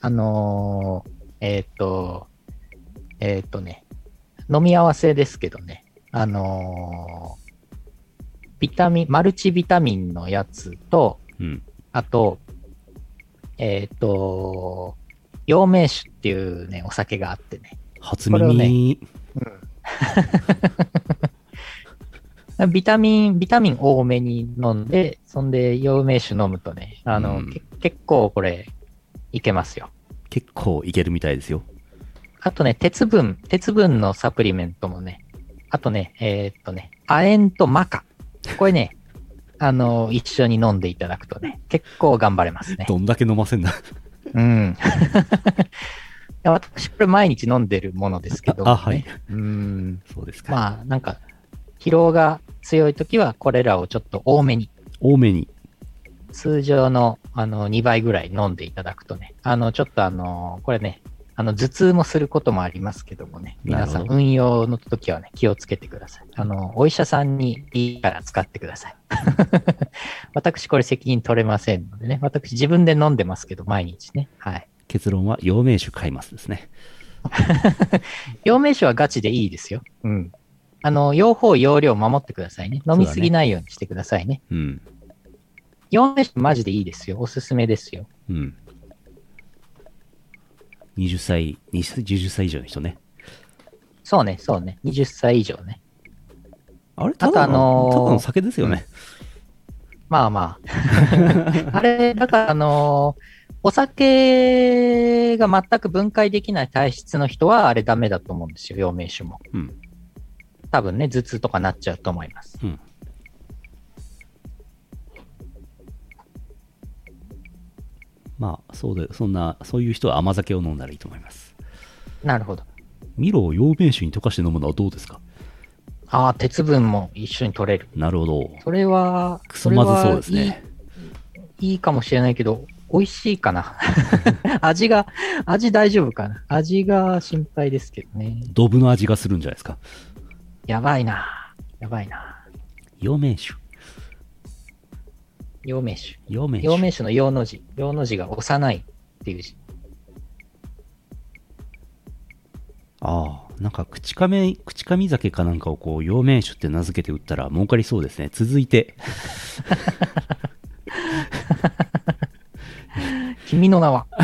あのーえっ、と、えっ、とね、飲み合わせですけどね、あのービタミン、マルチビタミンのやつと、うんあと、えっ、と、陽明酒っていうね、お酒があってね。初これを耳、ビタミン、ビタミン多めに飲んで、そんで陽明酒飲むとね、あの、うんけ結構これ、いけますよ。結構いけるみたいですよあとね、鉄分、鉄分のサプリメントもね、あとね、えーっとね、亜鉛とマカ。これね、あの、一緒に飲んでいただくとね、結構頑張れますね。どんだけ飲ませんだうん。い や私、これ毎日飲んでるものですけど、ね。あはいうん。そうですか、まあ、なんか、疲労が強いときは、これらをちょっと多めに、多めに通常の、あの、2倍ぐらい飲んでいただくとね、あの、ちょっとあの、これね、あの、頭痛もすることもありますけどもね、皆さん運用の時はね、気をつけてください。あの、お医者さんにいいから使ってください。私これ責任取れませんのでね、私自分で飲んでますけど、毎日ね。はい。結論は陽明酒買いますですね 陽明酒はガチでいいですよ。うん。あの、用法、用量守ってくださいね。飲みすぎないようにしてくださいね。うん。陽明酒マジでいいですよ。おすすめですよ。うん。20歳、20 20歳以上の人ね。そうね、そうね。20歳以上ね。あれあとあのーただの酒ですよね。まあまあ。あれ、だからあのーお酒が全く分解できない体質の人はあれダメだと思うんですよ、陽明酒も。うん。多分ね、頭痛とかなっちゃうと思います。うん。まあ、そうで、そんな、そういう人は甘酒を飲んだらいいと思います。なるほど。ミロを陽明酒に溶かして飲むのはどうですか？ああ、鉄分も一緒に取れる。なるほど。それは、くそまずそうですそれはいいね。いいかもしれないけど、美味しいかな。味が、味大丈夫かな。味が心配ですけどね。ドブの味がするんじゃないですか？やばいな。やばいな。陽明酒。陽明酒。陽明酒。陽明酒の陽の字。陽の字が幼いっていう字。ああ、なんか口かめ、口かみ酒かなんかをこう、陽明酒って名付けて売ったら儲かりそうですね。続いて、君の名は。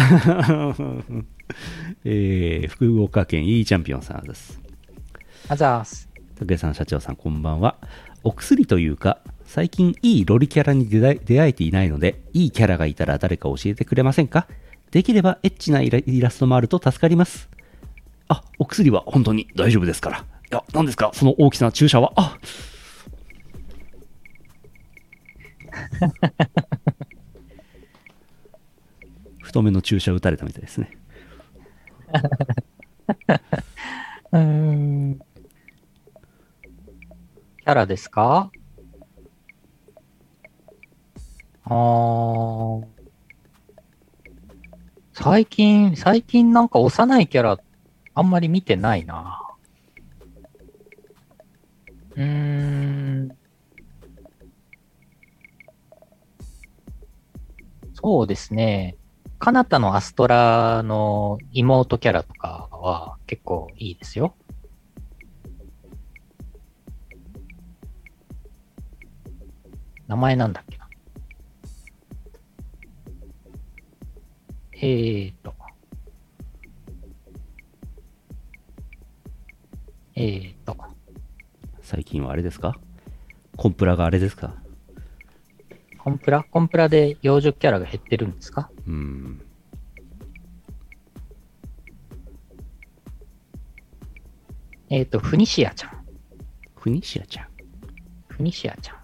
えー、福岡県 E チャンピオンさんです。あざーす。竹さん社長さんこんばんは。お薬というか、最近いいロリキャラに出会えていないので、いいキャラがいたら誰か教えてくれませんか？できればエッチなイラストもあると助かります。あ、お薬は本当に大丈夫ですから。いや、何ですか？その大きな注射は？あ 太めの注射打たれたみたいですね。キャラですか？あ。最近、最近なんか幼いキャラ、あんまり見てないな。うーん。そうですね。カナタのアストラの妹キャラとかは結構いいですよ。名前なんだっけ？えーと。えーと。最近はあれですか？コンプラがあれですか？コンプラ？コンプラで幼女キャラが減ってるんですか？うん。えーと、フニシアちゃん。フニシアちゃん？フニシアちゃん。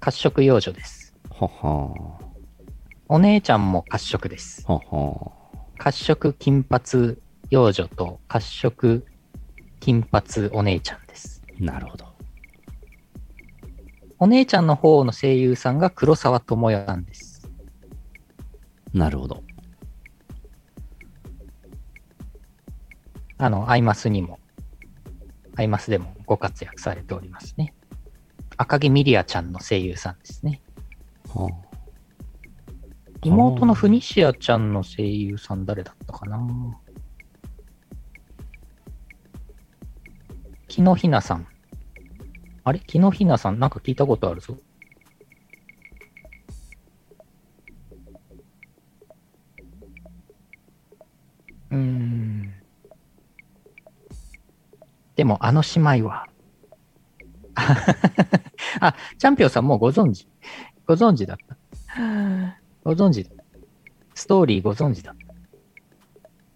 褐色幼女です。ははお姉ちゃんも褐色です。はは褐色金髪幼女と褐色金髪お姉ちゃんです。なるほど。お姉ちゃんの方の声優さんが黒沢智代さんです。なるほど。あの、アイマスにも、アイマスでもご活躍されておりますね。赤木ミリアちゃんの声優さんですね。は妹のフニシアちゃんの声優さん誰だったかな？木野ひなさん。あれ？木野ひなさん？なんか聞いたことあるぞ。うん。でもあの姉妹は。あ、チャンピオンさんもうご存知。ご存知だった。ご存知ストーリーご存知だ。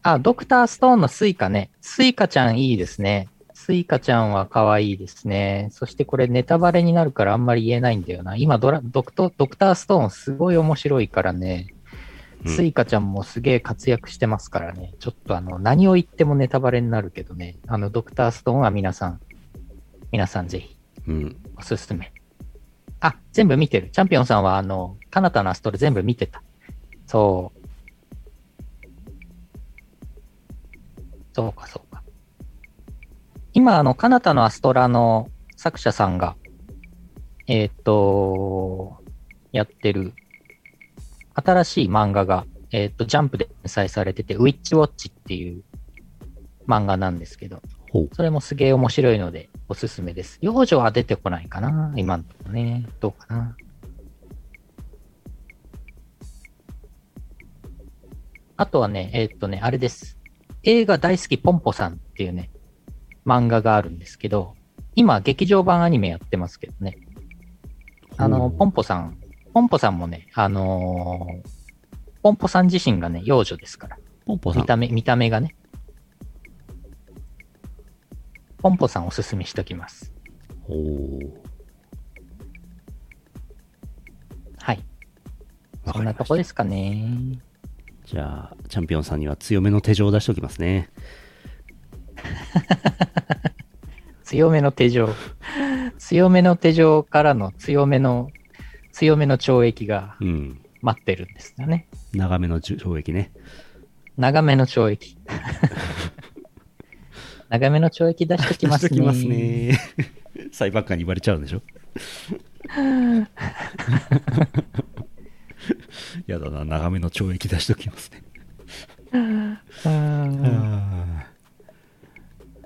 あ、ドクターストーンのスイカね。スイカちゃんいいですね。スイカちゃんは可愛いですね。そしてこれネタバレになるからあんまり言えないんだよな。今ドラドクトドクターストーンすごい面白いからね。うんスイカちゃんもすげえ活躍してますからね。ちょっとあの、何を言ってもネタバレになるけどね。あの、ドクターストーンは皆さん、皆さんぜひうん。おすすめ。あ、全部見てる。チャンピオンさんは、あの、カナタのアストラ全部見てた。そう。そうか、そうか。今、あの、カナタのアストラの作者さんが、えーっと、やってる、新しい漫画が、えーっと、ジャンプで連載されてて、ウィッチウォッチっていう漫画なんですけど。それもすげえ面白いので、おすすめです。幼女は出てこないかな今んとこね。どうかなあとはね、えーっとね、あれです。映画大好きポンポさんっていうね、漫画があるんですけど、今、劇場版アニメやってますけどね。あの、ポンポさん、ポンポさんもね、あのーポンポさん自身がね、幼女ですから。ポンポさん。見た目、見た目がね。ポンポさんおすすめしときます。ほう。はい。そんなとこですかね。じゃあ、チャンピオンさんには強めの手錠を出しておきますね。強めの手錠。強めの手錠からの強めの、強めの懲役がうん。待ってるんですよね。長めの懲役ね。長めの懲役。長めの懲役出しときますね。きますね。裁判官に言われちゃうんでしょ？やだな、長めの懲役出しときますね。あ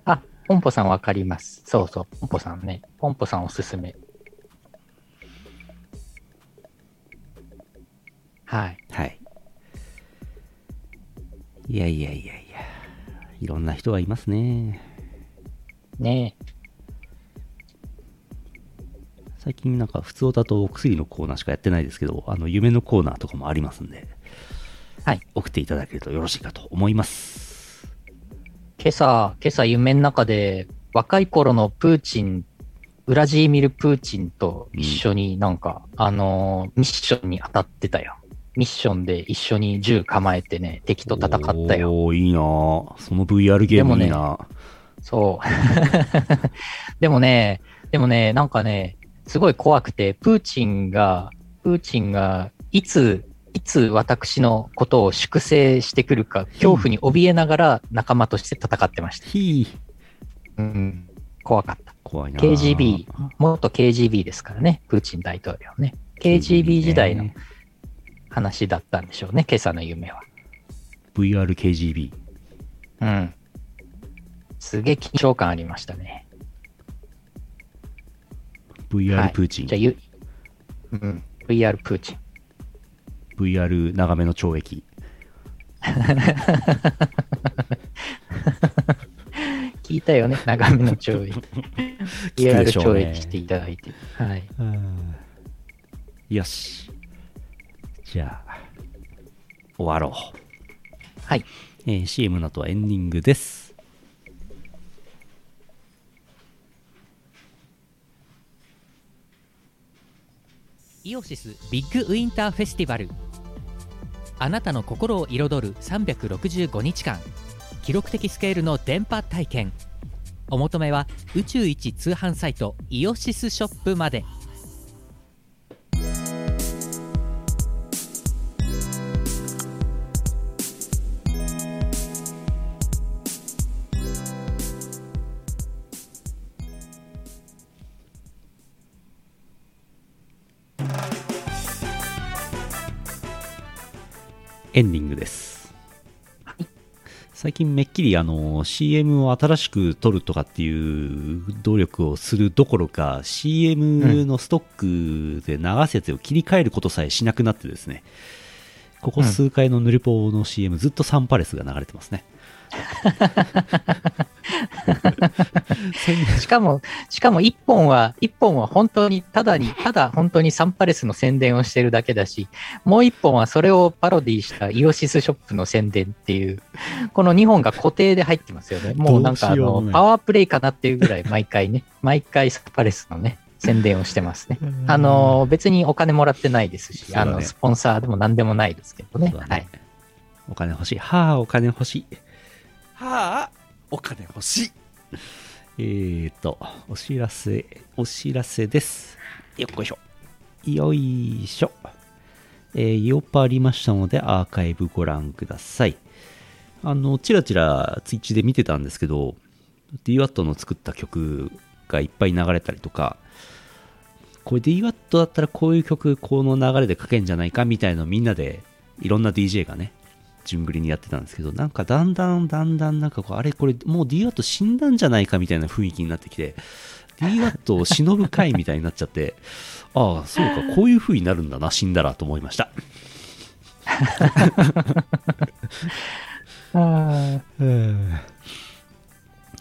あ、ポンポさんわかります。そうそう、ポンポさんね。ポンポさんおすすめ。はい。ーはい。いやいやいやいや。いろんな人がいますね。ね最近なんか普通だとお薬のコーナーしかやってないですけど、あの夢のコーナーとかもありますんで、はい。送っていただけるとよろしいかと思います。今朝、今朝夢の中で若い頃のプーチン、ウラジーミル・プーチンと一緒になんか、あのーミッションに当たってたよ。ミッションで一緒に銃構えてね、敵と戦ったよ。おー、いいなぁその VR ゲームいいなぁそう。でもね、でもね、なんかね、すごい怖くて、プーチンが、プーチンが、いつ、いつ私のことを粛清してくるか、恐怖に怯えながら仲間として戦ってました。ひーうん。怖かった。怖いなぁ KGB、元 KGB ですからね、プーチン大統領ね。KGB 時代のね話だったんでしょうね、今朝の夢は。VRKGB。うん。すげえ緊張感ありましたね。は VR いプーチン。じゃあ、ゆ、うん。VR プーチン。VR 長めの懲役。聞いたよね、長めの懲役。VR 懲役していただいて。はい。よし。じゃあ、終わろう。はい。えー CM の後はエンディングです。イオシスビッグウィンターフェスティバルあなたの心を彩る365日間記録的スケールの電波体験お求めは宇宙一通販サイトイオシスショップまでエンディングです。最近めっきりあの CM を新しく撮るとかっていう努力をするどころか CM のストックで流すやつを切り替えることさえしなくなってですねここ数回のヌルポの CM ずっとサンパレスが流れてますね しかも、しかも一本は、一本は本当に、ただに、ただ本当にサンパレスの宣伝をしてるだけだし、もう一本はそれをパロディしたイオシスショップの宣伝っていう、この2本が固定で入ってますよね。もうなんかあの、どうしようもないパワープレイかなっていうぐらい毎回ね、毎回サンパレスのね、宣伝をしてますね。あの、別にお金もらってないですし、ねあの、スポンサーでも何でもないですけどね。ねはい。お金欲しいはあお金欲しいはあお金欲しい。えーとお知らせお知らせです。よっこいしょ。よいしょ。えー、ヨパありましたのでアーカイブご覧ください。あのチラチラツイッチで見てたんですけど DWAT の作った曲がいっぱい流れたりとかこれ DWAT だったらこういう曲この流れで書けんじゃないかみたいなのをみんなでいろんな DJ がね順繰りにやってたんですけど、なんかだんだんだんだんなんかこう、あれこれもう DWAT 死んだんじゃないかみたいな雰囲気になってきて、DWAT を忍ぶ会みたいになっちゃって、ああ、そうか、こういう風になるんだな、死んだらと思いました。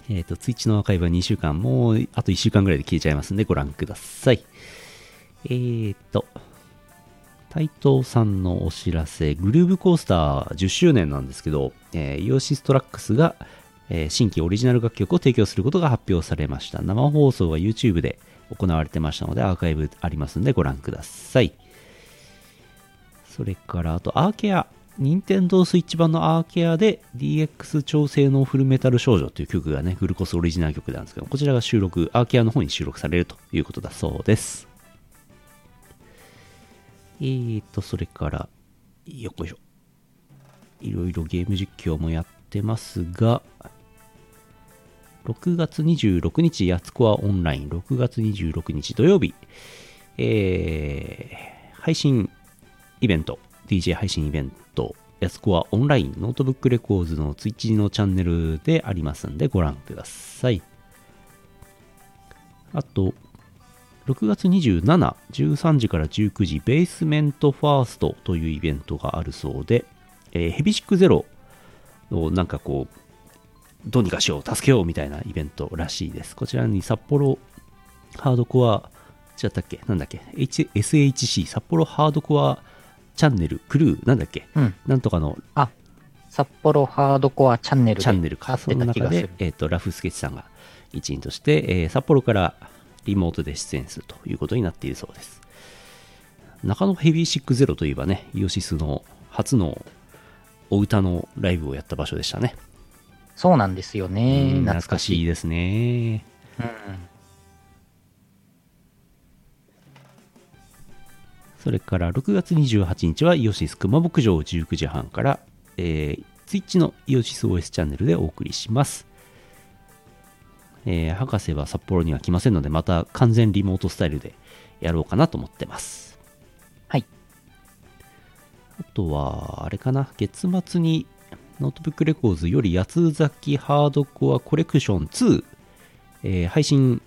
えっ、と、ツイッチのアーカイブは2週間、もうあと1週間ぐらいで消えちゃいますんで、ご覧ください。えーと、台東さんのお知らせ、グルーブコースター10周年なんですけど、えーイオシストラックスが、えー新規オリジナル楽曲を提供することが発表されました。生放送は YouTube で行われてましたので、アーカイブありますんでご覧ください。それから、あと、アーケア。任天堂スイッチ版のアーケアで DX 調整のフルメタル少女という曲がね、グルコスオリジナル曲なんですけど、こちらが収録、アーケアの方に収録されるということだそうです。えーと、それから、よっこいしょ。いろいろゲーム実況もやってますが、6月26日、やすこはオンライン、6月26日土曜日、えー、配信イベント、DJ 配信イベント、やすこはオンライン、 Notebook Records の Twitch のチャンネルでありますんでご覧ください。あと、6月27、13時から19時、ベースメントファーストというイベントがあるそうで、えーヘビシックゼロをなんかこう、どうにかしよう、助けようみたいなイベントらしいです。こちらに札幌ハードコア、違ったっけ？なんだっけ？H ?SHC、札幌ハードコアチャンネル、クルー、なんだっけ？うん。なんとかのあ、札幌ハードコアチャンネルでチャンネルか。その中。でえっ、と、ラフスケッチさんが一員として、えー札幌からリモートで出演するということになっているそうです。中野ヘビーシックゼロといえばね、イオシスの初のお歌のライブをやった場所でしたね。そうなんですよね。うん懐かしい。いですね。うんそれから6月28日はイオシス熊牧場19時半から、えー、 Twitch のイオシス OS チャンネルでお送りします。えー博士は札幌には来ませんので、また完全リモートスタイルでやろうかなと思ってます。はい。あとは、あれかな、月末に Notebook Records より八つ裂きハードコアコレクション2、えー配信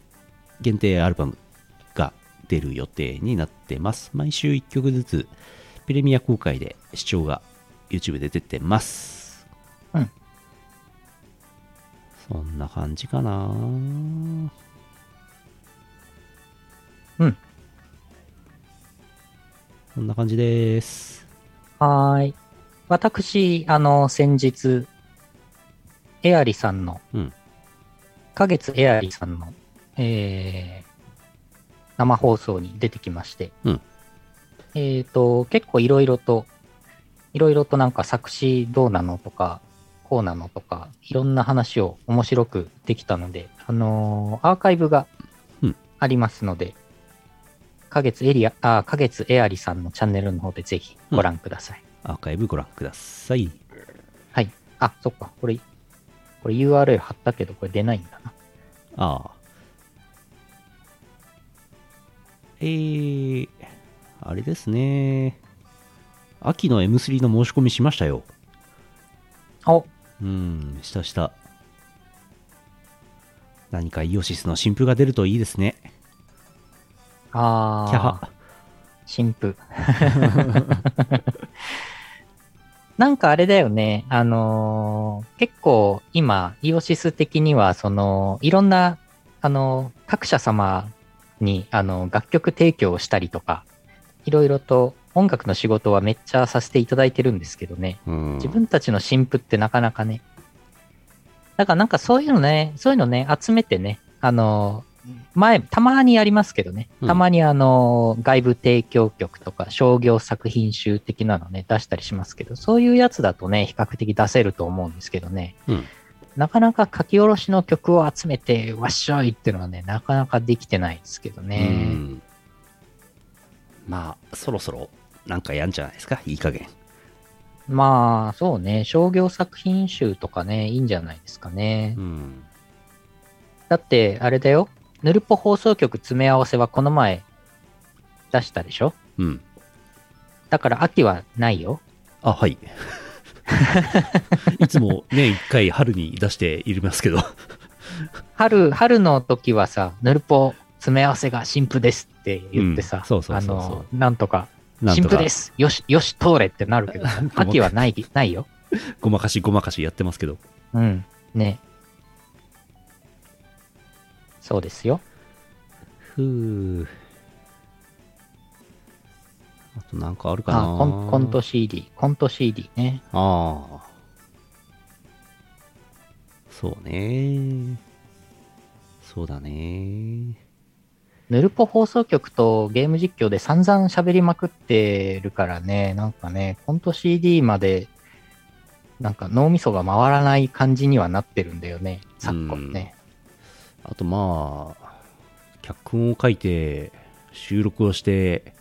限定アルバムが出る予定になってます。毎週1曲ずつプレミア公開で視聴が YouTube で出てます。うん。そんな感じかなうん。そんな感じです。はーい。私、あの、先日、エアリさんの、うん。花月エアリさんの、えー、生放送に出てきまして、うんえっ、と、結構いろいろと、いろいろとなんか作詞どうなのとか、こうなのとか、いろんな話を面白くできたので、あのーアーカイブがうんありますので、花月エリア、あ、花月エアリさんのチャンネルの方でぜひご覧ください。アーカイブご覧ください。はい。あ、そっか。これ、これ URL 貼ったけど、これ出ないんだな。ああ。えー、あれですね。秋の M3 の申し込みしましたよ。お、うん、したした。何かイオシスの新譜が出るといいですね。あー。キャハ。新婦。なんかあれだよね。あのー結構今、イオシス的には、その、いろんな、あのー各社様に、あの、楽曲提供をしたりとか、いろいろと音楽の仕事はめっちゃさせていただいてるんですけどね。うん。自分たちの新譜ってなかなかね。だからなんかそういうのね、そういうのね、集めてね、あの、前、たまにありますけどね、うんたまにあの、外部提供曲とか商業作品集的なのね、出したりしますけど、そういうやつだとね、比較的出せると思うんですけどね、うん。なかなか書き下ろしの曲を集めて、わっしょいっていうのはね、なかなかできてないですけどうね。んまあ、そろそろなんかやんじゃないですか、いい加減。まあ、そうね、商業作品集とかね、いいんじゃないですかね。うん。だって、あれだよ。ヌルポ放送局詰め合わせはこの前出したでしょ？うん。だから秋はないよ。あ、はい。いつも年1回春に出していますけど。春、春の時はさ、ヌルポ詰め合わせが新婦ですって言ってさ、うんそうそうそうそうあの、なんとか、なんとか新婦ですよし、よし、通れってなるけど、秋はない、ないよ。ごまかしごまかしやってますけど。うん。ね。そうですよ。ふう。あとなんかあるかなあコン、コント CD、コント CD ね。ああ。そうね。そうだね。ヌルポ放送局とゲーム実況で散々喋りまくってるからね、なんかね、コント CD まで、なんか脳みそが回らない感じにはなってるんだよね、昨今ね。あとまあ、脚本を書いて、収録をして、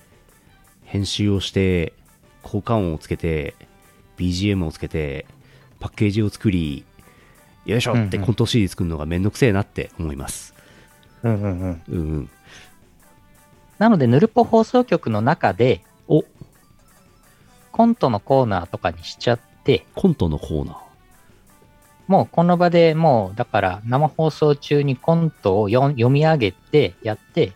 編集をして、効果音をつけて、BGM をつけて、パッケージを作り、よいしょってコント CD 作るのがめんどくせえなって思います。うんうんうん。うんうん。なので、ヌルポ放送局の中で、おコントのコーナーとかにしちゃって、コントのコーナー。もうこの場でもう、だから生放送中にコントを読読み上げて、やって、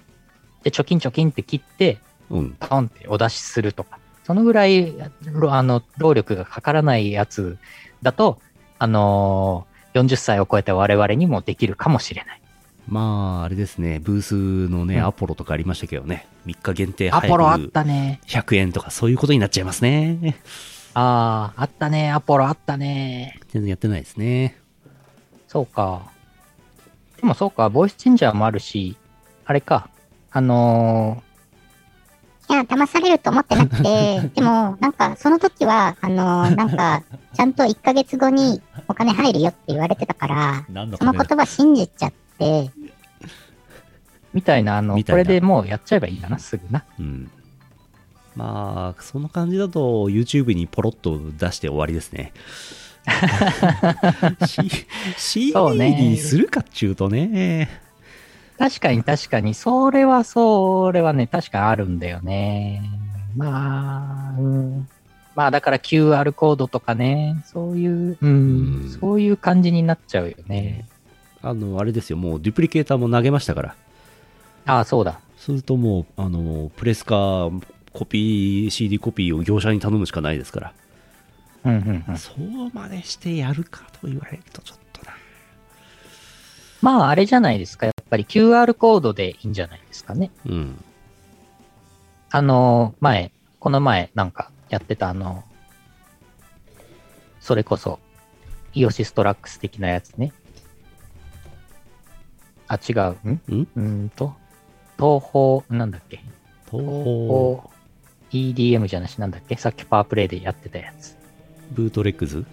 で、チョキンチョキンって切って、うん。ポンってお出しするとか、そのぐらい、ろあの、労力がかからないやつだと、あのー40歳を超えた我々にもできるかもしれない。まあ、あれですね、ブースのね、うんアポロとかありましたけどね、3日限定ア配布ポロあったね。100円とかそういうことになっちゃいますね。ああ、あったね。アポロあったね。全然やってないですね。そうか。でもそうか、ボイスチェンジャーもあるし、あれか、あのいや、騙されると思ってなくて、でも、なんか、その時は、あのなんか、ちゃんと1ヶ月後にお金入るよって言われてたから、何のその言葉信じちゃって、ーみたいな、あの、これでもうやっちゃえばいいかな、すぐな。うん。まあ、そんな感じだと YouTube にポロッと出して終わりですね。CD ねにするかっちゅうとね。確かに確かに、それはそれはね、確かあるんだよね。まあ、うん。まあだから QR コードとかね、そういう、うん、うんそういう感じになっちゃうよね。あの、あれですよ、もうデュプリケーターも投げましたから。ああ、そうだ。するともう、あの、プレスか、コピー、CD コピーを業者に頼むしかないですから。うんうんうん。そうまでしてやるかと言われるとちょっとな。まああれじゃないですか。やっぱり QR コードでいいんじゃないですかね。うん。あの、前、この前なんかやってたあの、それこそ、イオシストラックス的なやつね。あ、違う。ん？ん？うーんと、東方、なんだっけ？東東方方 EDM じゃなし、なんだっけ？さっきパワープレイでやってたやつ。ブートレックス？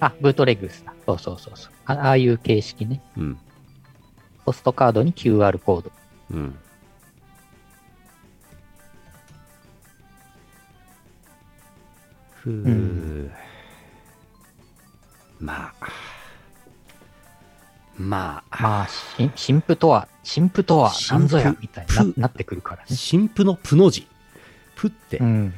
あ、ブートレグスだ。そうそうそうそうあ。ああいう形式ね。うん。ポストカードに QR コード。うん。ふう、んまあ。まあ。まあ、し新婦とは、新婦とは何ぞやみたいになプなってくるからね。新婦のプの字。プって。うん。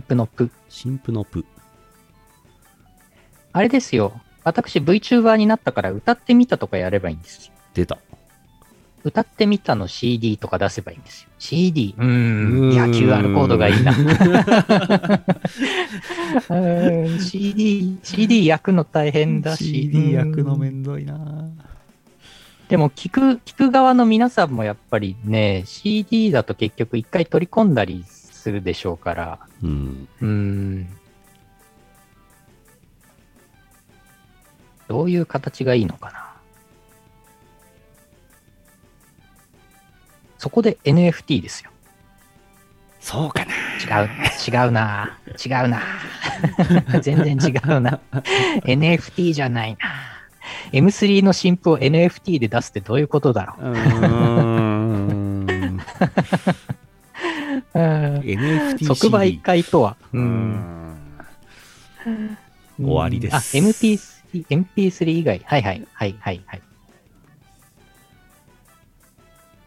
プのプ。新婦のプ。あれですよ。私 VTuber になったから歌ってみたとかやればいいんですよ。出た。歌ってみたの CD とか出せばいいんですよ。CD。うーん。うーんいや、QR コードがいいな。CD、CD 焼くの大変だし。CD 焼くのうんめんどいなでも聞く、聞く側の皆さんもやっぱりね、CD だと結局一回取り込んだりするでしょうから。うん。うーん。どういう形がいいのかな。そこで NFT ですよ。そうかな違う、違うな。違うな。全然違うな。NFT じゃないな。M3 の新譜を NFT で出すってどういうことだろう。う。うん NFT 即売会とは。終わりですあ、MP3、MP3 以外。はいはい、はいはいはい。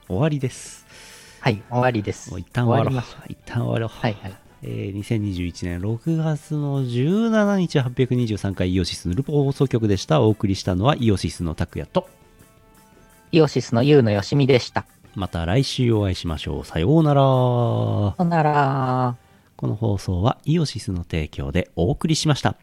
終わりです。はい、終わりです。もう一旦終わろう。一旦終わろう。はいはい。えー2021年6月の17日823回イオシスヌルポ放送局でした。お送りしたのはイオシスの拓也と、イオシスのユウのよしみでした。また来週お会いしましょう。さようなら。こさよなら。の放送はイオシスの提供でお送りしました。